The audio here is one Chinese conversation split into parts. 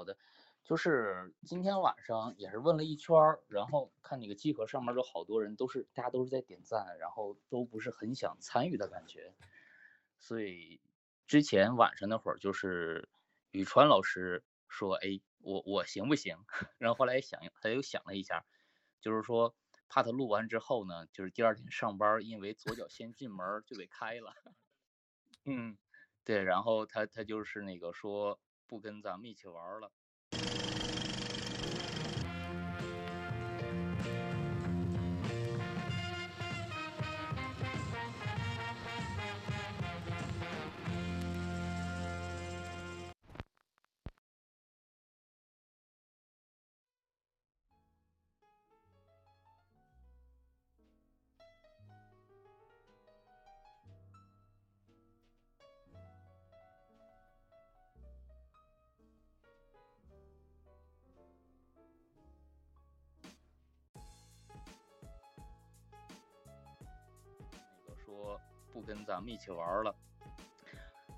好的，就是今天晚上也是问了一圈，然后看那个集合上面有好多人，都是大家都是在点赞，然后都不是很想参与的感觉。所以之前晚上那会儿，就是宇川老师说：“哎，我我行不行？” 然后后来想，他又想了一下，就是说怕他录完之后呢，就是第二天上班，因为左脚先进门就得开了。嗯，对，然后他他就是那个说不跟咱们一起玩了。跟咱们一起玩了，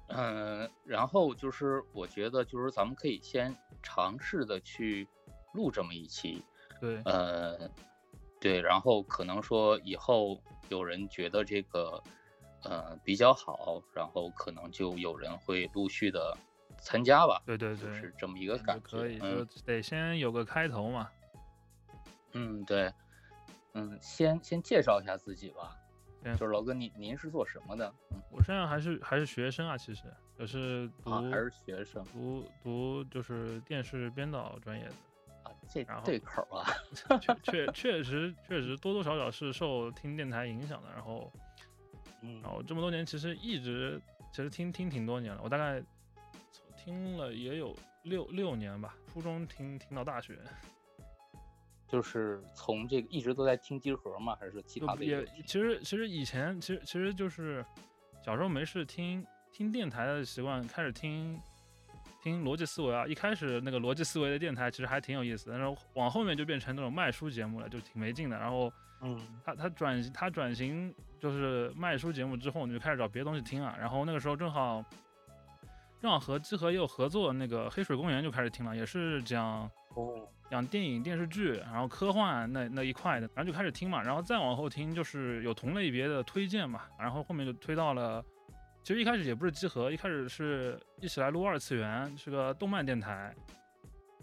嗯，然后就是我觉得就是咱们可以先尝试的去录这么一期，对，呃，对，然后可能说以后有人觉得这个呃比较好，然后可能就有人会陆续的参加吧，对对对，是这么一个感觉，可以，就得先有个开头嘛，嗯，对，嗯，先先介绍一下自己吧。就是老哥，您您是做什么的？我现在还是还是学生啊，其实也是读还是学生，读读就是电视编导专业的啊，这对口啊，确确确实确实多多少少是受听电台影响的，然后 嗯，然后这么多年其实一直其实听听挺多年了，我大概听了也有六六年吧，初中听听到大学。就是从这个一直都在听集合吗？还是其他的？也其实其实以前其实其实就是小时候没事听听电台的习惯，开始听听逻辑思维啊。一开始那个逻辑思维的电台其实还挺有意思的，但是往后面就变成那种卖书节目了，就挺没劲的。然后嗯，他他转他转型就是卖书节目之后，你就开始找别的东西听啊。然后那个时候正好正好和集合也有合作，那个黑水公园就开始听了，也是讲哦。讲电影、电视剧，然后科幻那那一块的，然后就开始听嘛，然后再往后听就是有同类别的推荐嘛，然后后面就推到了，其实一开始也不是集合，一开始是一起来撸二次元，是个动漫电台，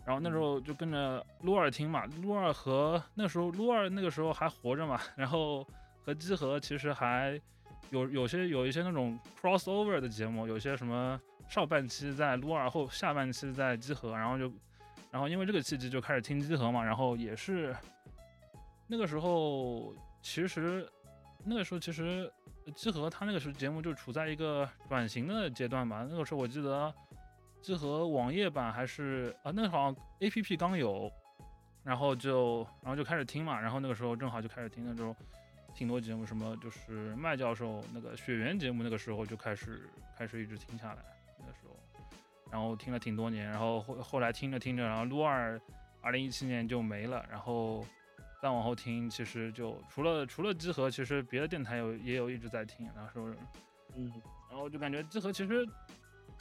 然后那时候就跟着撸二听嘛，撸二和那时候撸二那个时候还活着嘛，然后和集合其实还有有些有一些那种 crossover 的节目，有些什么上半期在撸二后下半期在集合，然后就。然后因为这个契机就开始听集合嘛，然后也是那个时候，其实那个时候其实集合它那个时候节目就处在一个转型的阶段吧。那个时候我记得集合网页版还是啊，那个好像 A P P 刚有，然后就然后就开始听嘛。然后那个时候正好就开始听那种挺多节目，什么就是麦教授那个雪缘节目，那个时候就开始开始一直听下来。然后听了挺多年，然后后后来听着听着，然后撸二，二零一七年就没了，然后再往后听，其实就除了除了集合，其实别的电台有也有一直在听，然后说，嗯，然后就感觉集合其实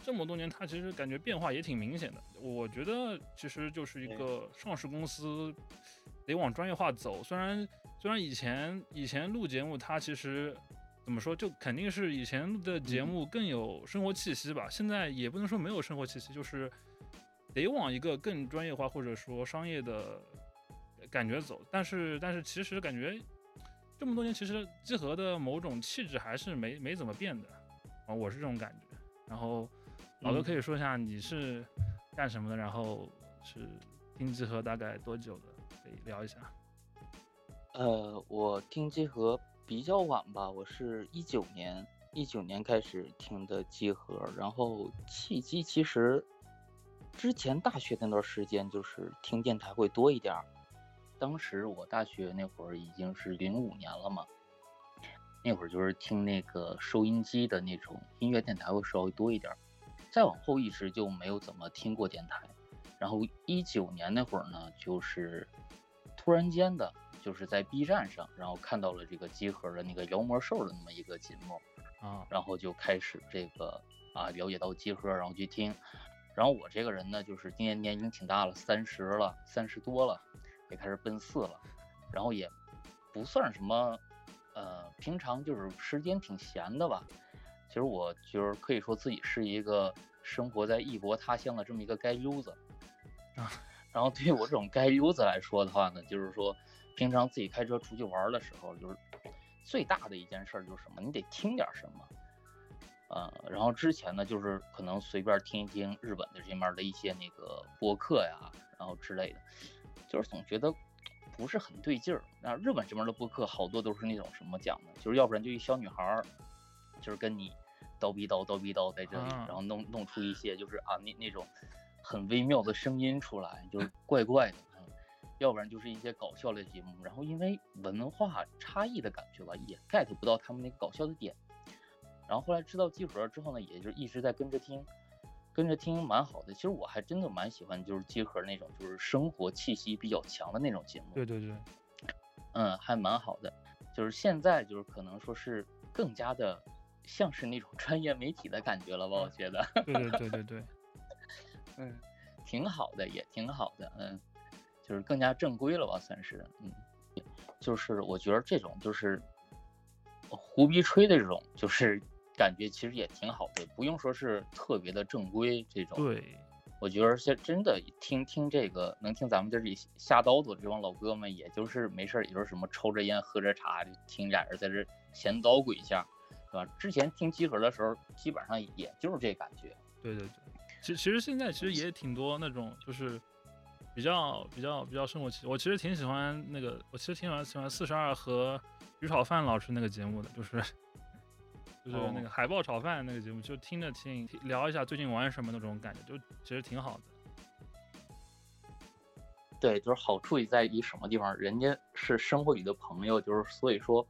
这么多年，它其实感觉变化也挺明显的。我觉得其实就是一个上市公司得往专业化走，虽然虽然以前以前录节目，它其实。怎么说？就肯定是以前的节目更有生活气息吧。现在也不能说没有生活气息，就是得往一个更专业化或者说商业的感觉走。但是，但是其实感觉这么多年，其实集合的某种气质还是没没怎么变的啊。我是这种感觉。然后老哥可以说一下你是干什么的，然后是听集合大概多久的，可以聊一下。呃，我听集合。比较晚吧，我是一九年一九年开始听的集合，然后契机其实之前大学那段时间就是听电台会多一点儿。当时我大学那会儿已经是零五年了嘛，那会儿就是听那个收音机的那种音乐电台会稍微多一点儿。再往后一直就没有怎么听过电台，然后一九年那会儿呢，就是突然间的。就是在 B 站上，然后看到了这个集合的那个妖魔兽的那么一个节目，啊，然后就开始这个啊了解到集合，然后去听，然后我这个人呢，就是今年年龄挺大了，三十了，三十多了，也开始奔四了，然后也不算什么，呃，平常就是时间挺闲的吧。其实我就是可以说自己是一个生活在异国他乡的这么一个街溜子啊。然后对于我这种街溜子来说的话呢，就是说平常自己开车出去玩的时候，就是最大的一件事就是什么？你得听点什么。呃，然后之前呢，就是可能随便听一听日本的这面的一些那个播客呀，然后之类的，就是总觉得不是很对劲儿。那日本这边的播客好多都是那种什么讲的，就是要不然就一小女孩儿，就是跟你叨逼叨叨逼叨在这里，然后弄弄出一些就是啊那那种很微妙的声音出来，就是怪怪的。嗯，要不然就是一些搞笑类节目，然后因为文化差异的感觉吧，也 get 不到他们那个搞笑的点。然后后来知道集合之后呢，也就一直在跟着听，跟着听蛮好的。其实我还真的蛮喜欢，就是集合那种就是生活气息比较强的那种节目。对对对，嗯，还蛮好的。就是现在就是可能说是更加的像是那种专业媒体的感觉了吧？我觉得。对对对对对，嗯，挺好的，也挺好的。嗯，就是更加正规了吧，算是。嗯，就是我觉得这种就是胡逼吹的这种，就是。感觉其实也挺好的，不用说是特别的正规这种。对，我觉得现真的听听这个，能听咱们这里下刀子这帮老哥们，也就是没事儿，也就是什么抽着烟喝着茶，就听俩人在这闲捣鬼一下，对吧？之前听集合的时候，基本上也就是这感觉。对对对，其其实现在其实也挺多那种就是比较比较比较生活气，我其实挺喜欢那个，我其实挺喜欢喜欢四十二和于炒饭老师那个节目的，就是。就是那个海豹炒饭那个节目，就听着听聊一下最近玩什么那种感觉，就其实挺好的。对，就是好处也在于什么地方？人家是生活里的朋友，就是所以说，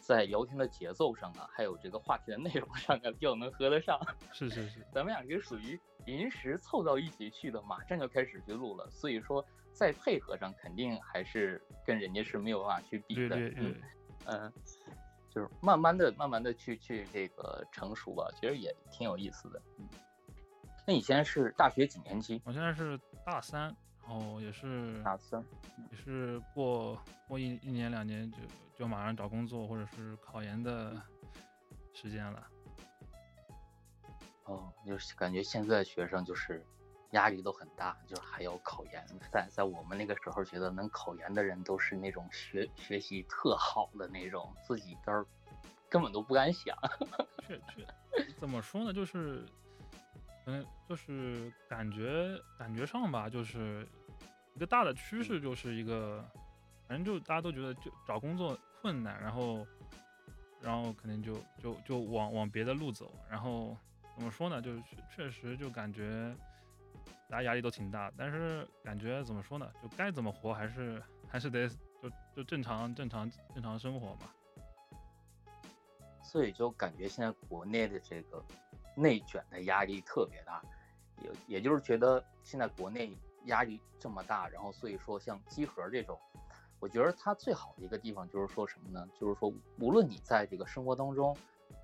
在聊天的节奏上啊，还有这个话题的内容上啊，比较能合得上。是是是，咱们俩就属于临时凑到一起去的，马上就开始去录了，所以说在配合上肯定还是跟人家是没有办法去比的。对对对，嗯。就是慢慢的、慢慢的去去这个成熟吧，其实也挺有意思的。嗯，那你现在是大学几年级？我现在是大三，然后也是大三，也是过过一一年两年就就马上找工作或者是考研的时间了。哦，就是感觉现在学生就是压力都很大，就是还要考研。在在我们那个时候，觉得能考研的人都是那种学学习特好的那种，自己都根本都不敢想。确确，怎么说呢？就是，嗯，就是感觉感觉上吧，就是一个大的趋势，就是一个，反正就大家都觉得就找工作困难，然后，然后可能就就就往往别的路走。然后怎么说呢？就是确实就感觉大家压力都挺大，但是感觉怎么说呢？就该怎么活还是还是得就就正常正常正常生活嘛。所以就感觉现在国内的这个内卷的压力特别大，也也就是觉得现在国内压力这么大，然后所以说像机核这种，我觉得它最好的一个地方就是说什么呢？就是说无论你在这个生活当中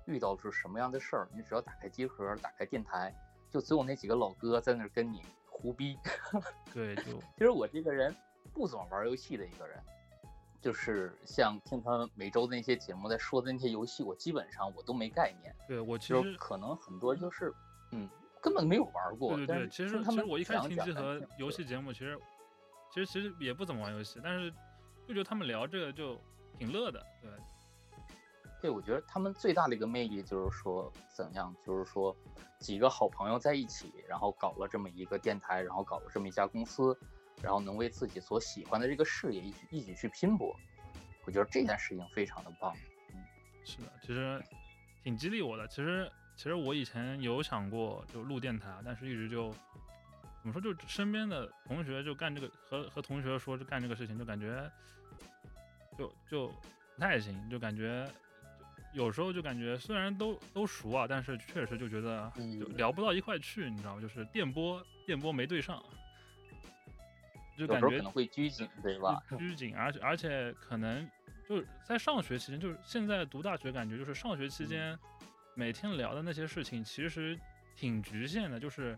遇到是什么样的事儿，你只要打开机核，打开电台，就总有那几个老哥在那儿跟你胡逼。对，就其实我这个人不怎么玩游戏的一个人。就是像听他们每周的那些节目在说的那些游戏，我基本上我都没概念。对我其实可能很多就是，嗯，根本没有玩过。对对对，其实其实我一开始听集合游戏节目，其实其实其实也不怎么玩游戏，但是就觉得他们聊这个就挺乐的。对，对，我觉得他们最大的一个魅力就是说怎样，就是说几个好朋友在一起，然后搞了这么一个电台，然后搞了这么一家公司。然后能为自己所喜欢的这个事业一起一起去拼搏，我觉得这件事情非常的棒。嗯，是的，其实挺激励我的。其实其实我以前有想过就录电台，但是一直就怎么说，就身边的同学就干这个，和和同学说就干这个事情，就感觉就就不太行，就感觉有时候就感觉虽然都都熟啊，但是确实就觉得就聊不到一块去，你知道吗？就是电波电波没对上。就感觉可能会拘谨，对吧？拘谨，而且而且可能就是在上学期间，就是现在读大学，感觉就是上学期间每天聊的那些事情，其实挺局限的。就是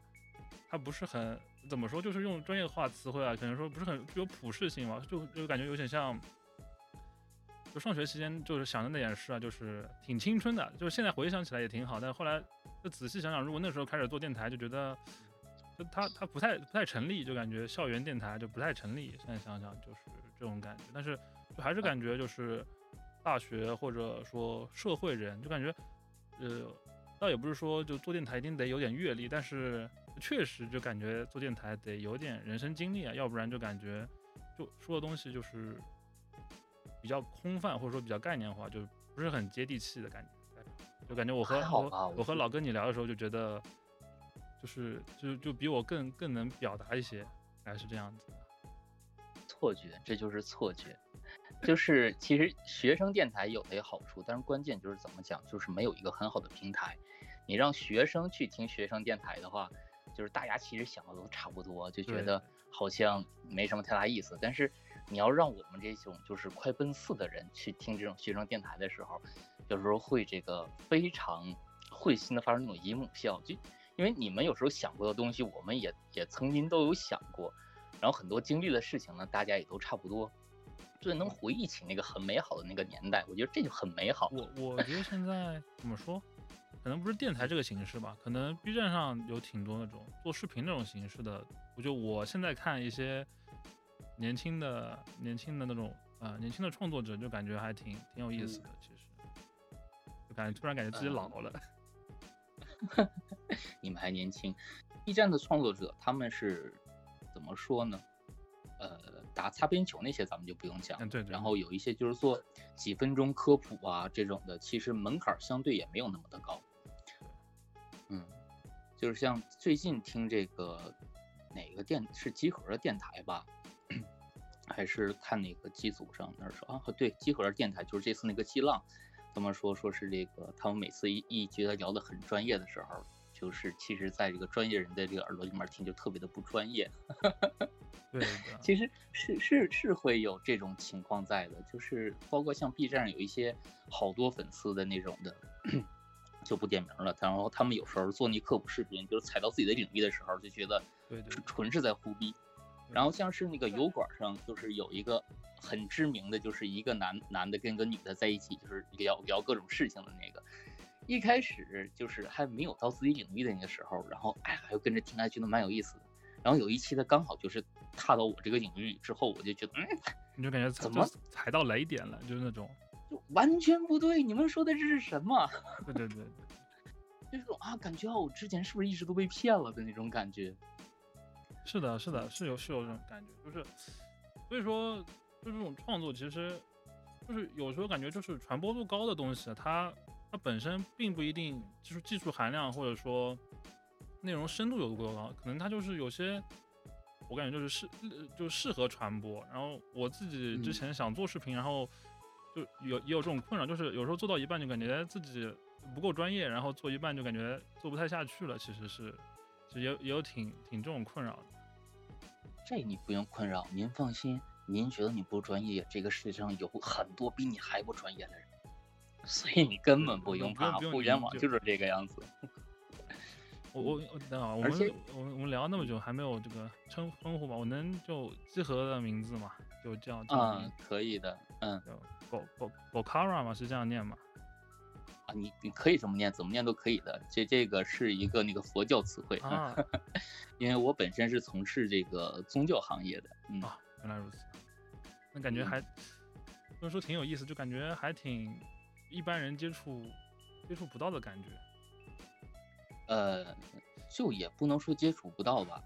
它不是很怎么说，就是用专业化词汇啊，可能说不是很具有普适性嘛，就就感觉有点像，就上学期间就是想的那点事啊，就是挺青春的，就是现在回想起来也挺好，但后来就仔细想想，如果那时候开始做电台，就觉得就它它不太不太成立，就感觉校园电台就不太成立。现在想想就是这种感觉，但是就还是感觉就是大学或者说社会人，就感觉呃。倒也不是说就做电台一定得有点阅历，但是确实就感觉做电台得有点人生经历啊，要不然就感觉就说的东西就是比较空泛，或者说比较概念化，就是不是很接地气的感觉。就感觉我和我我和老哥你聊的时候就觉得，就是就就比我更更能表达一些，还是这样子。错觉，这就是错觉。就是其实学生电台有的有好处，但是关键就是怎么讲，就是没有一个很好的平台。你让学生去听学生电台的话，就是大家其实想的都差不多，就觉得好像没什么太大意思。但是你要让我们这种就是快奔四的人去听这种学生电台的时候，有时候会这个非常会心的发生那种姨母笑，就因为你们有时候想过的东西，我们也也曾经都有想过，然后很多经历的事情呢，大家也都差不多。就能回忆起那个很美好的那个年代，我觉得这就很美好。我我觉得现在 怎么说，可能不是电台这个形式吧，可能 B 站上有挺多那种做视频那种形式的。我就我现在看一些年轻的、年轻的那种啊，年轻的创作者，就感觉还挺挺有意思的。其实，就感觉突然感觉自己老了。你们还年轻，B 站的创作者他们是怎么说呢？呃。打擦边球那些咱们就不用讲，对。然后有一些就是做几分钟科普啊这种的，其实门槛相对也没有那么的高。嗯，就是像最近听这个哪个电是集合的电台吧，还是看那个机组上那儿说啊，对，机合的电台就是这次那个激浪，他们说说是这个他们每次一一觉得聊得很专业的时候，就是其实在这个专业人的这个耳朵里面听就特别的不专业。对，其实是是是会有这种情况在的，就是包括像 B 站上有一些好多粉丝的那种的，就不点名了。然后他们有时候做那科普视频，就是踩到自己的领域的时候，就觉得纯是在胡逼。然后像是那个油管上，就是有一个很知名的，就是一个男男的跟个女的在一起，就是聊聊各种事情的那个。一开始就是还没有到自己领域的那个时候，然后哎呀，又跟着听，还觉得蛮有意思的。然后有一期他刚好就是踏到我这个领域之后，我就觉得，嗯，你就感觉怎么踩到雷点了，就是那种，就完全不对。你们说的这是什么？对对对，就是种啊，感觉我之前是不是一直都被骗了的那种感觉。是的，是的，是有是有这种感觉，就是所以说，就这种创作，其实就是有时候感觉就是传播度高的东西，它它本身并不一定就是技术含量或者说。内容深度有多高？可能它就是有些，我感觉就是适就适合传播。然后我自己之前想做视频，然后就有也有这种困扰，就是有时候做到一半就感觉自己不够专业，然后做一半就感觉做不太下去了。其实是，其实也也有挺挺这种困扰的。这你不用困扰，您放心。您觉得你不专业，这个世界上有很多比你还不专业的人，所以你根本不用怕。互联网就是这个样子。我我我等会儿，我们我们我们聊那么久还没有这个称称呼吧？我能就集合的名字嘛？就叫嗯，可以的，嗯，bo bo bokara 嘛，是这样念吗？啊，你你可以怎么念，怎么念都可以的。这这个是一个那个佛教词汇啊，因为我本身是从事这个宗教行业的。啊，原来如此，那感觉还不能说挺有意思，就感觉还挺一般人接触接触不到的感觉。呃，就也不能说接触不到吧，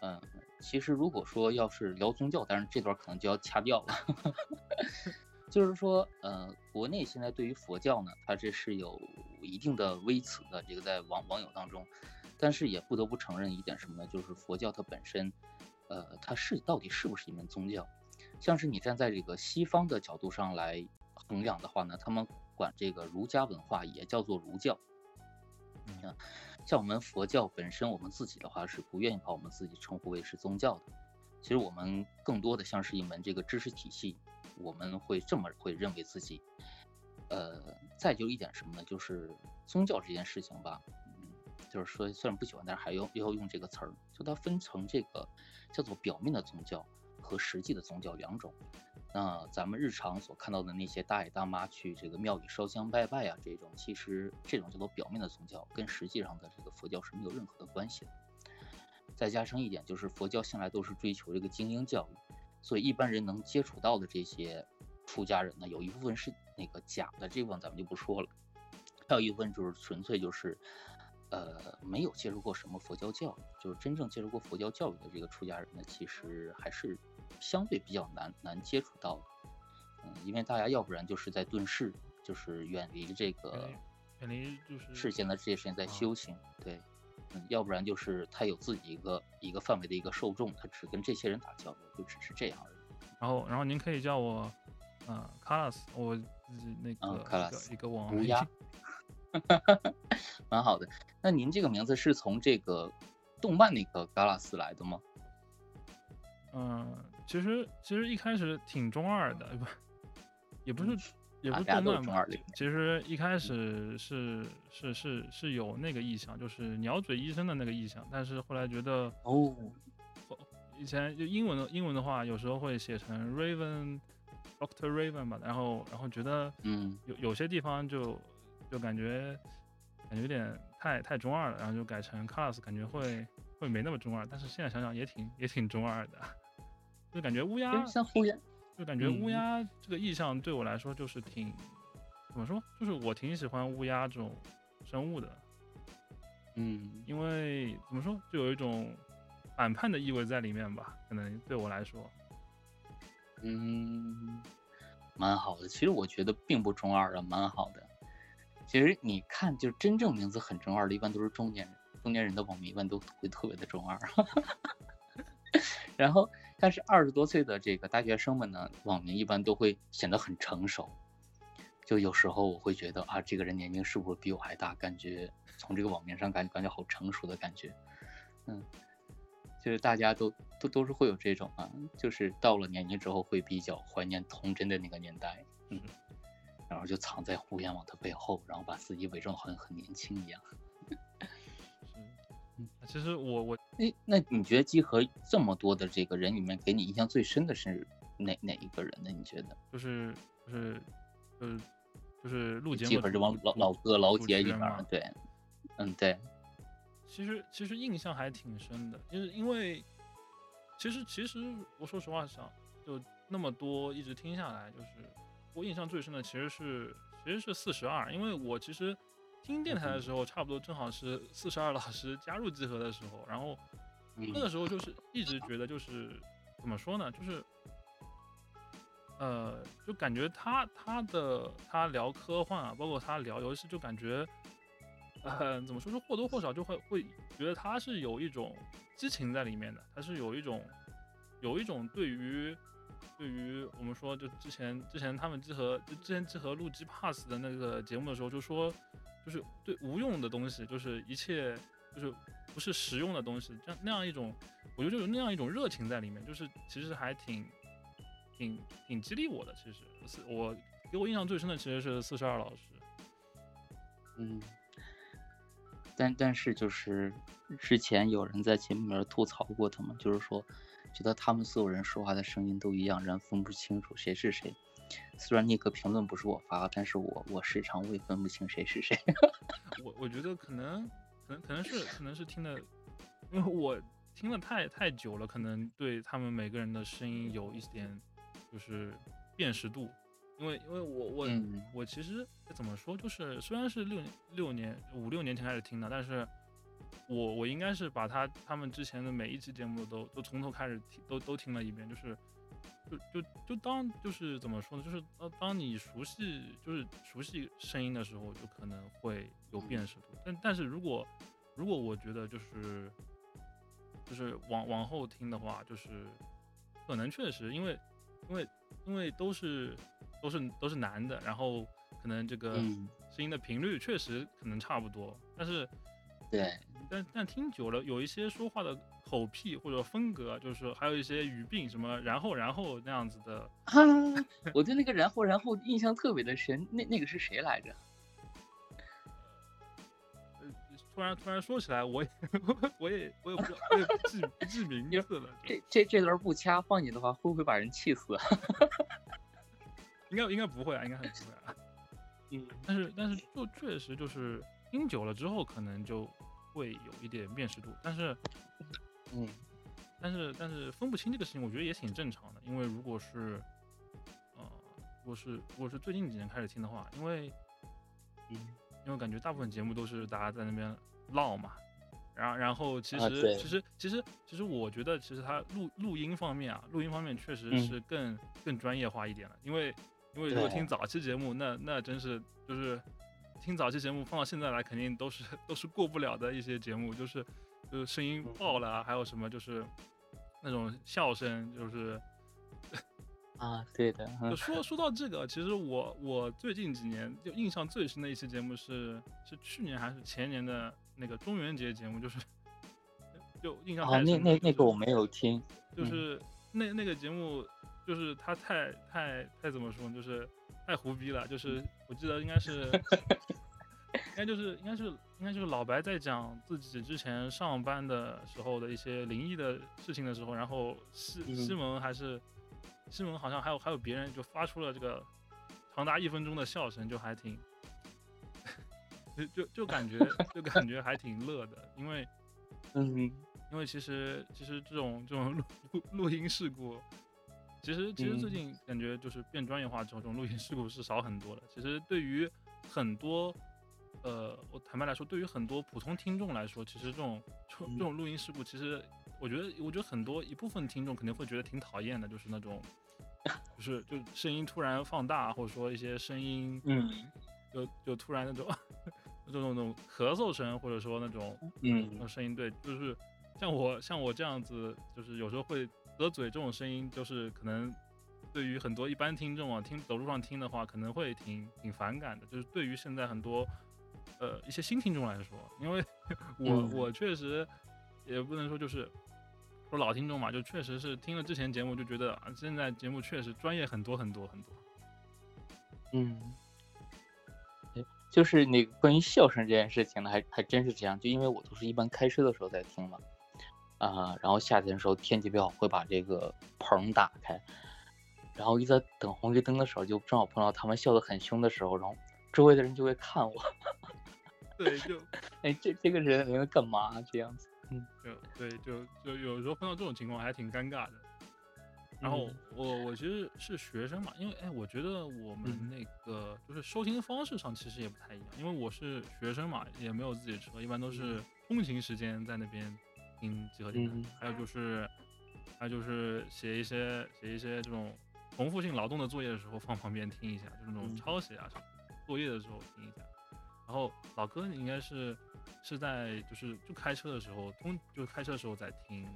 嗯，其实如果说要是聊宗教，但是这段可能就要掐掉了。就是说，呃，国内现在对于佛教呢，它这是有一定的微词的，这个在网网友当中，但是也不得不承认一点什么呢？就是佛教它本身，呃，它是到底是不是一门宗教？像是你站在这个西方的角度上来衡量的话呢，他们管这个儒家文化也叫做儒教。嗯，像我们佛教本身，我们自己的话是不愿意把我们自己称呼为是宗教的。其实我们更多的像是一门这个知识体系，我们会这么会认为自己。呃，再就一点什么呢？就是宗教这件事情吧，嗯，就是说虽然不喜欢，但是还要要用这个词儿。就它分成这个叫做表面的宗教和实际的宗教两种。那咱们日常所看到的那些大爷大妈去这个庙里烧香拜拜啊，这种其实这种叫做表面的宗教，跟实际上的这个佛教是没有任何的关系的。再加上一点，就是佛教向来都是追求这个精英教育，所以一般人能接触到的这些出家人呢，有一部分是那个假的，这部分咱们就不说了。还有一部分就是纯粹就是，呃，没有接触过什么佛教教育，就是真正接触过佛教教育的这个出家人呢，其实还是。相对比较难难接触到的，嗯，因为大家要不然就是在遁世，就是远离这个，远离就是世间的这些事情在修行，对，嗯，要不然就是他有自己一个一个范围的一个受众，他只跟这些人打交道，就只是这样而已。然后，然后您可以叫我，嗯，卡拉斯，我自己那个一个网乌鸦，蛮好的。那您这个名字是从这个动漫那个嘎拉斯来的吗？嗯。其实其实一开始挺中二的，不，也不是也不是动漫吧。其实一开始是是是是有那个意向，就是鸟嘴医生的那个意向。但是后来觉得哦，以前就英文的英文的话，有时候会写成 Raven Doctor Raven 吧。然后然后觉得嗯，有有些地方就就感觉感觉有点太太中二了，然后就改成 Class，感觉会会没那么中二。但是现在想想也挺也挺中二的。就感觉乌鸦像乌鸦，就感觉乌鸦这个意象对我来说就是挺怎么说，就是我挺喜欢乌鸦这种生物的，嗯，因为怎么说，就有一种反叛的意味在里面吧，可能对我来说，嗯，蛮好的。其实我觉得并不中二啊，蛮好的。其实你看，就是真正名字很中二的，一般都是中年人，中年人的网名一般都会特别的中二，然后。但是二十多岁的这个大学生们呢，网名一般都会显得很成熟。就有时候我会觉得啊，这个人年龄是不是比我还大？感觉从这个网名上感觉感觉好成熟的感觉。嗯，就是大家都都都是会有这种啊，就是到了年龄之后会比较怀念童真的那个年代。嗯，然后就藏在互联网的背后，然后把自己伪装好像很年轻一样。其实我我哎，那你觉得集合这么多的这个人里面，给你印象最深的是哪哪一个人呢？你觉得？就是就是就是就是录节目集合这帮老老哥老姐里面，对，嗯对。其实其实印象还挺深的，就是因为其实其实我说实话想就那么多一直听下来，就是我印象最深的其实是其实是四十二，因为我其实。听电台的时候，差不多正好是四十二老师加入集合的时候，然后那个时候就是一直觉得就是怎么说呢，就是呃，就感觉他他的他聊科幻啊，包括他聊游戏，就感觉呃怎么说，就或多或少就会会觉得他是有一种激情在里面的，他是有一种有一种对于对于我们说就之前之前他们集合就之前集合录 G Pass 的那个节目的时候就说。就是对无用的东西，就是一切就是不是实用的东西，这样那样一种，我觉得就有那样一种热情在里面，就是其实还挺挺挺激励我的。其实是我给我印象最深的其实是四十二老师，嗯，但但是就是之前有人在节目里面吐槽过他们，就是说觉得他们所有人说话的声音都一样，人分不清楚谁是谁。虽然那个评论不是我发，但是我我时常会分不清谁是谁。我我觉得可能可能可能是可能是听的，因为我听了太太久了，可能对他们每个人的声音有一点就是辨识度。因为因为我我我其实怎么说，就是虽然是六六年五六年前开始听的，但是我我应该是把他他们之前的每一期节目都都从头开始听都都听了一遍，就是。就就就当就是怎么说呢？就是当当你熟悉就是熟悉声音的时候，就可能会有辨识度。但但是如果如果我觉得就是就是往往后听的话，就是可能确实因为因为因为都是都是都是男的，然后可能这个声音的频率确实可能差不多。但是对，但但听久了，有一些说话的。口癖或者风格，就是还有一些语病，什么然后然后那样子的。啊，我对那个然后然后印象特别的深。那那个是谁来着？呃，突然突然说起来，我也 我也我也不知道，我也不记不记名字了。这这这段不掐放你的话，会不会把人气死？应该应该不会啊，应该很不会啊。嗯，但是但是就确实就是听久了之后，可能就会有一点辨识度。但是，嗯，但是但是分不清这个事情，我觉得也挺正常的。因为如果是，呃，如果是如果是最近几年开始听的话，因为，嗯，因为感觉大部分节目都是大家在那边唠嘛。然然后其啊实其实其实其实我觉得其实它录录音方面啊，录音方面确实嗯。是更更专业化一点了，因为因为如果听早期节目，那那真是就是听早期节目放到现在来，肯定都是都是过不了的一些节目，就是就是声音爆了啊，还有什么就是那种笑声，就是 啊，对的，说说到这个，其实我我最近几年就印象最深的一期节目是是去年还是前年的那个中元节节目，就是就印象啊，那那那个我没有听，嗯。就是那那个节目，就是他太太太怎么说，就是太胡逼了。就是我记得应该是，应该就是应该是应该就是老白在讲自己之前上班的时候的一些灵异的事情的时候，然后西嗯西蒙还是西蒙好像还有还有别人就发出了这个长达一分钟的笑声，就还挺。就就就感觉就感觉还挺乐的，因为 嗯因为其实其实这种这种录录录音事故，其实其实最嗯近感觉就是变专业化之后，这种录音事故是少很多的。其实对于很多，呃，我坦白来说，对于很多普通听众来说，其实这种这种录音事故，其实我觉得我觉得很多一部分听众肯定会觉得挺讨厌的，就是那种，就是就声音突然放大，或者说一些声音嗯。就就突然那种 那种那种咳嗽声，或者说那种那嗯种声音，对，就是像我像我这样子，就是有时候会得嘴这种声音，就是可能对于很多一般听众啊，听走路上听的话，可能会挺挺反感的。就是对于现在很多呃一些新听众来说，因为 我、嗯。我确实也不能说就是说老听众嘛，就确实是听了之前节目就觉得啊，现在节目确实专业很多很多很多。嗯，对就是那个关于笑声这件事情呢，还还真是这样，就因为我都是一般开车的时候在听嘛，啊、然后夏天的时候天气比较好，会把这个棚打开，然后一在等红绿灯的时候，就正好碰到他们笑得很凶的时候，然后周围的人就会看我，对，就 哎，这这个人要干嘛这样子？嗯就对，就就有时候碰到这种情况还挺尴尬的。然后嗯我我其实是学生嘛，因为哎，我觉得我们嗯那个就是收听方式上其实也不太一样，因为我是学生嘛，也没有自己的车，一般都是通勤时间在那边听集合电台。嗯还有就是，还有就是写一些写一些这种重复性劳动的作业的时候放旁边听一下，就是那种嗯抄写啊什么作业的时候听一下。然后老哥你应该是是在就是就开车的时候通就开车的时候在听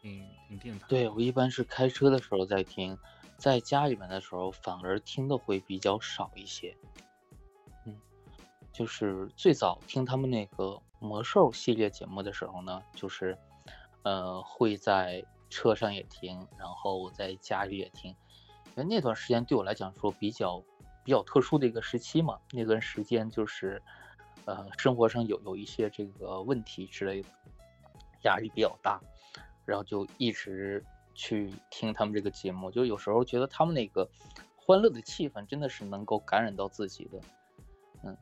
听听电台。对我一般是开车的时候在听，在家里面的时候反而听的会比较少一些。嗯，就是最早听他们那个魔兽系列节目的时候呢，就是呃会在车上也听，然后在家里也听，因为那段时间对我来讲说比较比较特殊的一个时期嘛，那段时间就是呃生活上有有一些这个问题之类的，压力比较大。然后就一直去听他们这个节目，就有时候觉得他们那个欢乐的气氛真的是能够感染到自己的，嗯。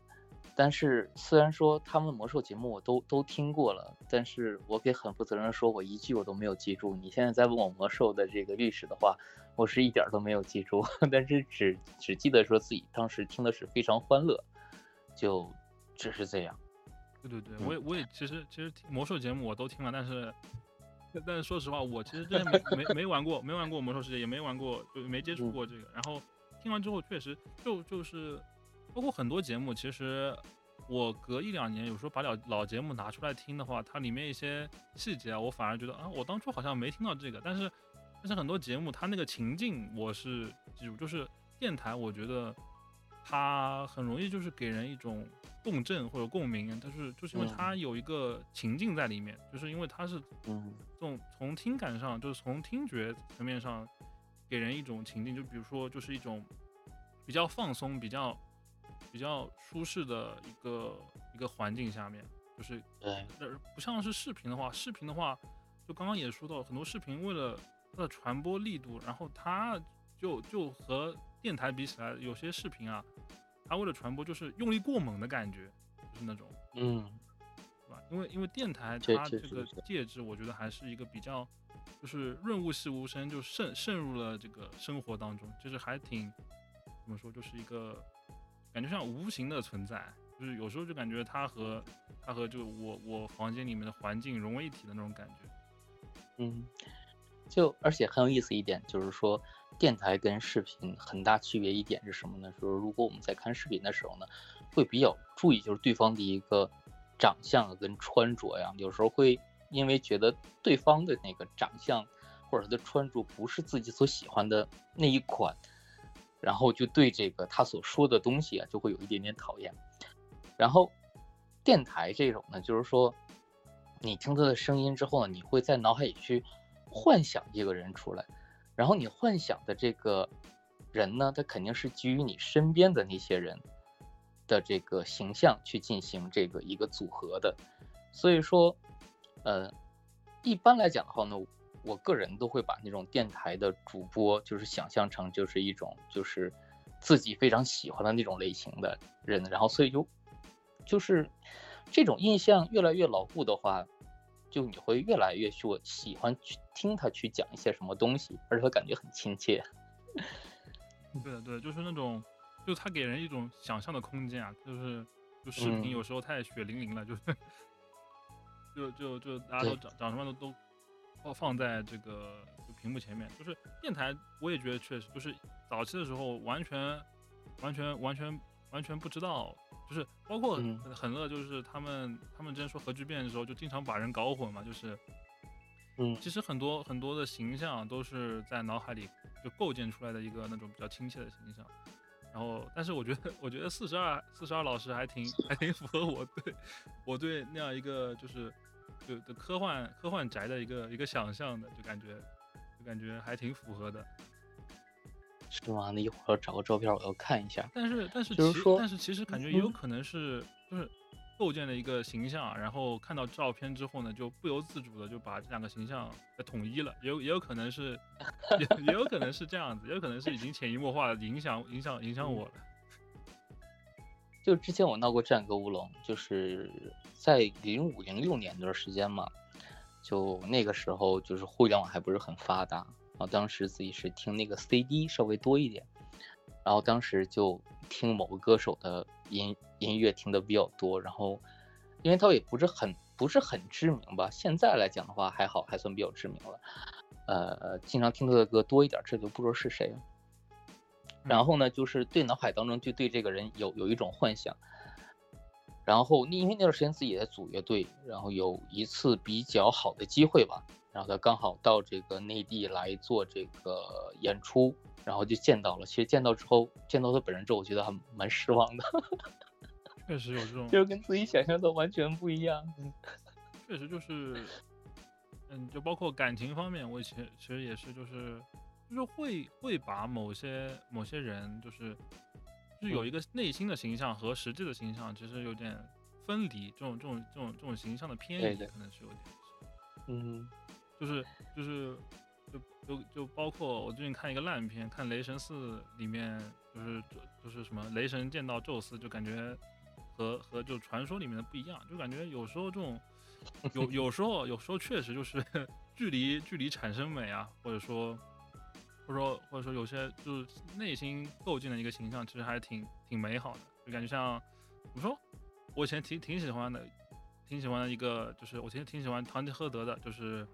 但是虽然说他们魔兽节目我都都听过了，但是我可以很负责任的说，我一句我都没有记住。你现在再问我魔兽的这个历史的话，我是一点儿都没有记住，但是只只记得说自己当时听的是非常欢乐，就只是这样。对对对，嗯我也我也其实其实听魔兽节目我都听了，但是但但是说实话，我其实之前没没没玩过，没玩过魔兽世界，也没玩过，就没接触嗯过这个。然后听完之后，确实就就是包括很多节目，其实我隔一两年有时候把老老节目拿出来听的话，它里面一些细节啊，我反而觉得啊，我当初好像没听到这个，但是但是很多节目它那个情境我是记住，就是电台，我觉得它很容易就是给人一种共振或者共鸣，但是就是因为嗯。它有一个情境在里面，就是因为它是嗯。这种从听感上，就是从听觉层面上给人一种情境，就比如说就是一种比较放松、比较比较舒适的一个一个环境下面，就是对，呃不像是视频的话，视频的话，就刚刚也说到，很多视频为了它的传播力度，然后它就就和电台比起来，有些视频啊，它为了传播就是用力过猛的感觉，就是那种，嗯，对吧？因为因为电台它这个介质，我觉得还是一个比较，就是润物细无声，就渗渗入了这个生活当中，就是还挺怎么说，就是一个感觉像无形的存在，就是有时候就感觉它和它和就我我房间里面的环境融为一体的那种感觉。嗯，就而且很有意思一点就是说，电台跟视频很大区别一点是什么呢？就是如果我们在看视频的时候呢，会比较注意就是对方的一个长相跟穿着呀，有时候会因为觉得对方的那个长相或者他的穿着不是自己所喜欢的那一款，然后就对这个他所说的东西啊就会有一点点讨厌。然后电台这种呢，就是说你听他的声音之后呢，你会在脑海里去幻想一个人出来，然后你幻想的这个人呢，他肯定是基于你身边的那些人的这个形象去进行这个一个组合的，所以说，呃，一般来讲的话呢，我个人都会把那种电台的主播就是想象成就是一种就是自己非常喜欢的那种类型的人，然后所以就就是这种印象越来越牢固的话，就你会越来越说喜欢去听他去讲一些什么东西，而且会感觉很亲切。对，对，就是那种，就他给人一种想象的空间啊，就是就视嗯。频有时候太血淋淋了，就是 就就就大家都对。长长什么都都放放在这个就屏幕前面，就是电台，我也觉得确实就是早期的时候完全完全完全完全不知道，就是包括嗯很乐，就是他们他们之前说核聚变的时候，就经常把人搞混嘛，就是嗯其实很多很多的形象都是在脑海里就构建出来的一个那种比较亲切的形象。然后，但是我觉得，我觉得四十二四十二老师还挺还挺符合我对我对那样一个就是就就科幻科幻宅的一个一个想象的，就感觉就感觉还挺符合的。是吗？那一会儿要找个照片，我要看一下。但是但是其就是说但是其实感觉也有嗯可能是就是构建了一个形象，然后看到照片之后呢，就不由自主的就把这两个形象统一了，也有也有可能是也也有可能是这样子，也有可能是已经潜移默化的影响影响影响我了。就之前我闹过这样一个乌龙，就是在零五零六年那段时间嘛，就那个时候就是互联网还不是很发达，然后当时自己是听那个 CD 稍微多一点，然后当时就听某个歌手的音音乐听的比较多，然后因为他也不是很不是很知名吧，现在来讲的话还好，还算比较知名了，呃，经常听他的歌多一点，这就不知道是谁了。然后呢，就是对脑海当中就对这个人有有一种幻想。然后因为那段时间自己也在组乐队，然后有一次比较好的机会吧，然后他刚好到这个内地来做这个演出，然后就见到了。其实见到之后，见到他本人之后，我觉得还蛮失望的，确实有这种，就是跟自己想象的完全不一样。确实就是，嗯，就包括感情方面，我以前其实也是，就是就是会会把某些某些人，就是就是有一个内心的形象和实际的形象，其实有点分离，这种这种这种这种形象的偏移，可能是有点，嗯就是就是就就就包括我最近看一个烂片，看《雷神四》里面，就是就是什么雷神见到宙斯，就感觉和和就传说里面的不一样，就感觉有时候这种有有时候有时候确实就是 距离距离产生美啊，或者说或者说或者说有些就是内心构建的一个形象，其实还挺挺美好的，就感觉像怎么说，我以前挺挺喜欢的，挺喜欢的一个就是我其实挺喜欢唐吉诃德的，就是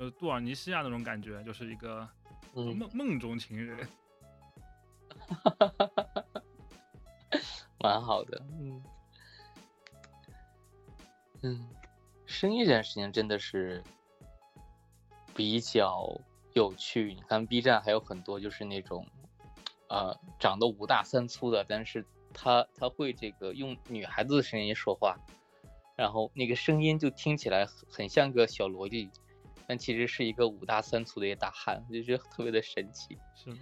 呃杜尔尼西亚那种感觉，就是一个嗯，梦梦中情人。蛮好的。嗯嗯，声音这件事情真的是比较有趣。你看 B 站还有很多就是那种，呃，长得五大三粗的，但是他他会这个用女孩子的声音说话，然后那个声音就听起来很很像个小萝莉，但其实是一个五大三粗的一个大汉，我就觉得特别的神奇。是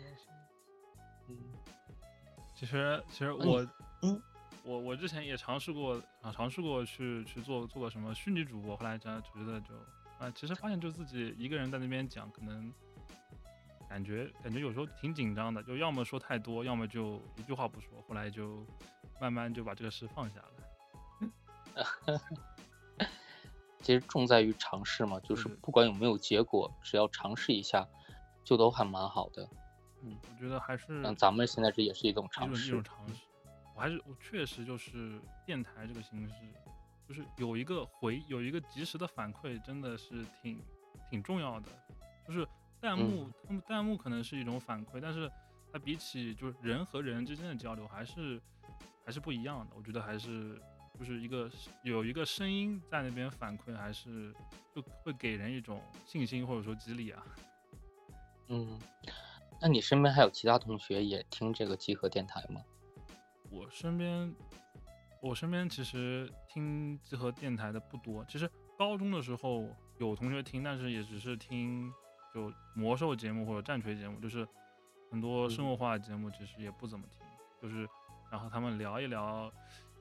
其实其实我嗯我我之前也尝试过啊，尝试过去去做做个什么虚拟主播，后来真的觉得就啊，其实发现就自己一个人在那边讲，可能感觉感觉有时候挺紧张的，就要么说太多，要么就一句话不说。后来就慢慢就把这个事放下了。其实重在于尝试嘛，就是不管有没有结果，只要尝试一下，就都还蛮好的。嗯，我觉得还是。那，咱们现在这也是一种尝试。一种尝试。我还是我确实就是电台这个形式，就是有一个回有一个及时的反馈，真的是挺挺重要的。就是弹幕，弹幕可能是一种反馈，但是它比起就是人和人之间的交流，还是还是不一样的。我觉得还是就是一个有一个声音在那边反馈，还是就会给人一种信心或者说激励啊。嗯，那你身边还有其他同学也听这个集合电台吗？我身边，我身边其实听集合电台的不多。其实高中的时候有同学听，但是也只是听就魔兽节目或者战锤节目，就是很多生活化的节目，其实也不怎么听。就是然后他们聊一聊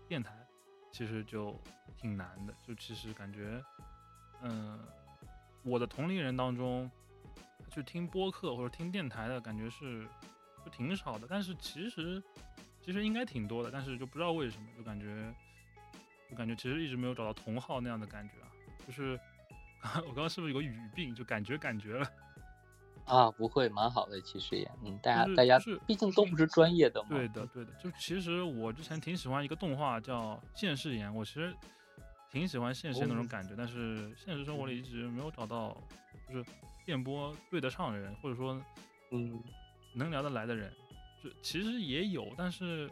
电台，其实就挺难的。就其实感觉，嗯，我的同龄人当中，去听播客或者听电台的感觉是就挺少的。但是其实。其实应该挺多的，但是就不知道为什么，就感觉，就感觉其实一直没有找到同号那样的感觉啊。就是，我刚刚是不是有个语病？就感觉感觉了。啊，不会，蛮好的，其实也，嗯，大家大家毕竟都不是专业的嘛。对的，对的。就其实我之前挺喜欢一个动画叫《现世言》，我其实挺喜欢现实那种感觉，但是现实生活里一直没有找到，就是电波对得上的人，或者说，嗯，能聊得来的人。就其实也有，但是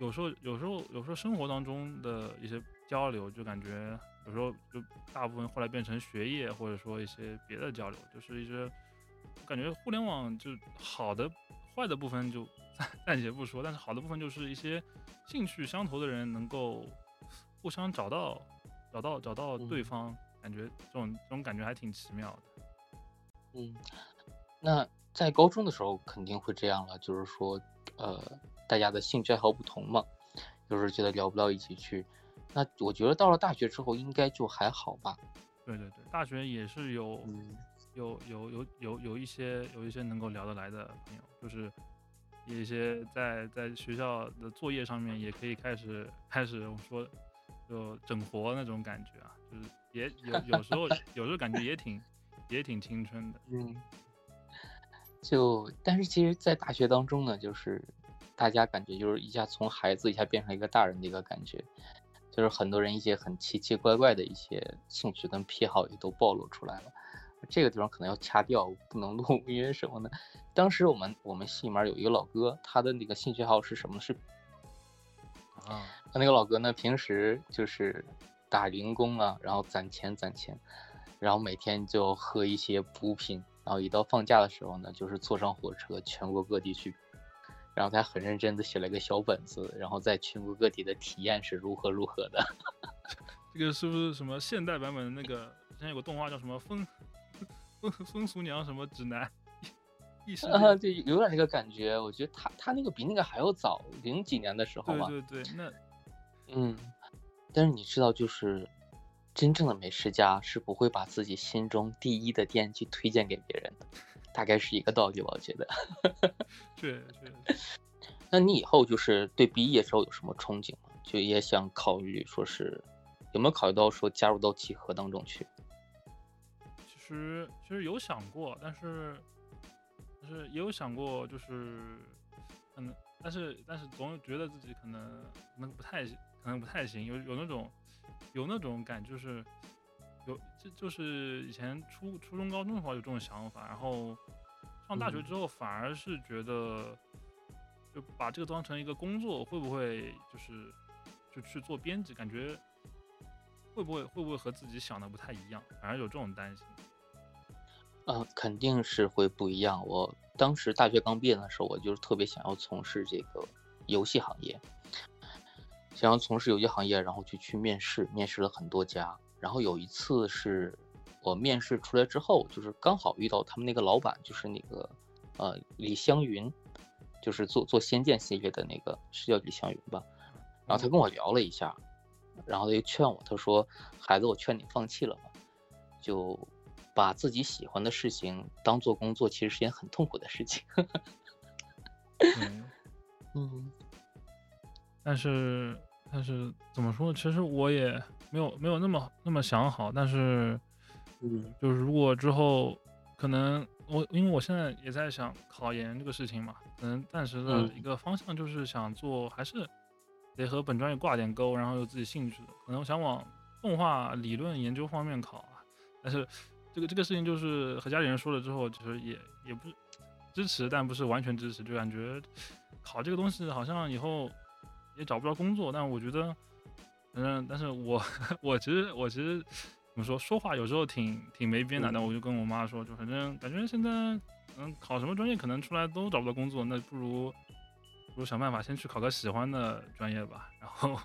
有时候有时候有时候生活当中的一些交流，就感觉有时候就大部分后来变成学业或者说一些别的交流，就是一些感觉互联网就好的坏的部分就 暂暂且不说，但是好的部分就是一些兴趣相投的人能够互相找到找到找到对方，感觉这种这种感觉还挺奇妙的。嗯，那。在高中的时候肯定会这样了，就是说，呃，大家的兴趣爱好不同嘛，有时候觉得聊不到一起去。那我觉得到了大学之后应该就还好吧。对对对，大学也是有有有有有有一些有一些能够聊得来的朋友，就是一些在在学校的作业上面也可以开始开始我说就整活那种感觉啊，就是也有有时候有时候感觉也挺也挺青春的。嗯。就，但是其实，在大学当中呢，就是大家感觉就是一下从孩子一下变成一个大人的一个感觉，就是很多人一些很奇奇怪怪的一些兴趣跟癖好也都暴露出来了。这个地方可能要掐掉，不能录，因为什么呢？当时我们我们系里面有一个老哥，他的那个兴趣爱好是什么？是啊，他那个老哥呢，平时就是打零工啊，然后攒钱攒钱，然后每天就喝一些补品。然后一到放假的时候呢，就是坐上火车全国各地去，然后他很认真的写了一个小本子，然后在全国各地的体验是如何如何的。这个是不是什么现代版本的那个？之前有个动画叫什么《风风 风俗娘什么指南》？啊，对，有点那个感觉。我觉得他他那个比那个还要早，零几年的时候嘛。对对对，那嗯，但是你知道就是。真正的美食家是不会把自己心中第一的店去推荐给别人的，大概是一个道理吧，我觉得。对对。那你以后就是对毕业之后有什么憧憬吗？就也想考虑说是有没有考虑到说加入到集合当中去？其实其实有想过，但是但是也有想过，就是可能，但是但是总觉得自己可能可能不太可能不太行，有有那种。有那种感，就是有就就是以前初初中高中的话有这种想法，然后上大学之后反而是觉得，就把这个当成一个工作，会不会就是就去做编辑，感觉会不会会不会和自己想的不太一样，反而有这种担心。嗯，肯定是会不一样。我当时大学刚毕业的时候，我就是特别想要从事这个游戏行业。想要从事游戏行业，然后就去面试，面试了很多家。然后有一次是我面试出来之后，就是刚好遇到他们那个老板，就是那个呃李湘云，就是做做仙剑系列的那个，是叫李湘云吧？然后他跟我聊了一下，然后他就劝我，他说：“孩子，我劝你放弃了吧，就把自己喜欢的事情当做工作，其实是件很痛苦的事情。嗯，嗯但是但是怎么说？其实我也没有没有那么那么想好，但是嗯就是如果之后可能我因为我现在也在想考研这个事情嘛，可能暂时的嗯一个方向就是想做，还是得和本专业挂点钩，然后有自己兴趣的，可能我想往动画理论研究方面考啊。但是这个这个事情就是和家里人说了之后，其实也也不是支持，但不是完全支持，就感觉考这个东西好像以后也找不着工作。但我觉得，反正但是我 我其实我其实怎么说说话有时候挺挺没边的，嗯但我就跟我妈说，就反正感觉现在嗯考什么专业可能出来都找不到工作，那不如不如想办法先去考个喜欢的专业吧。然后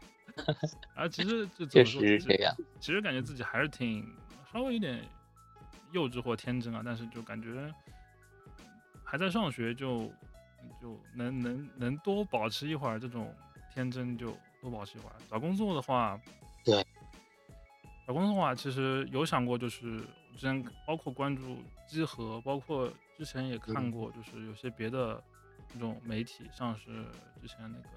啊，其实就怎么说，其实。其实感觉自己还是挺稍微有点幼稚或天真啊，但是就感觉还在上学就就能能能多保持一会儿这种天真，就多保持一会儿。找工作的话，对，找工作的话，其实有想过，就是之前包括关注集合，包括之前也看嗯过，就是有些别的那种媒体，像是之前那个。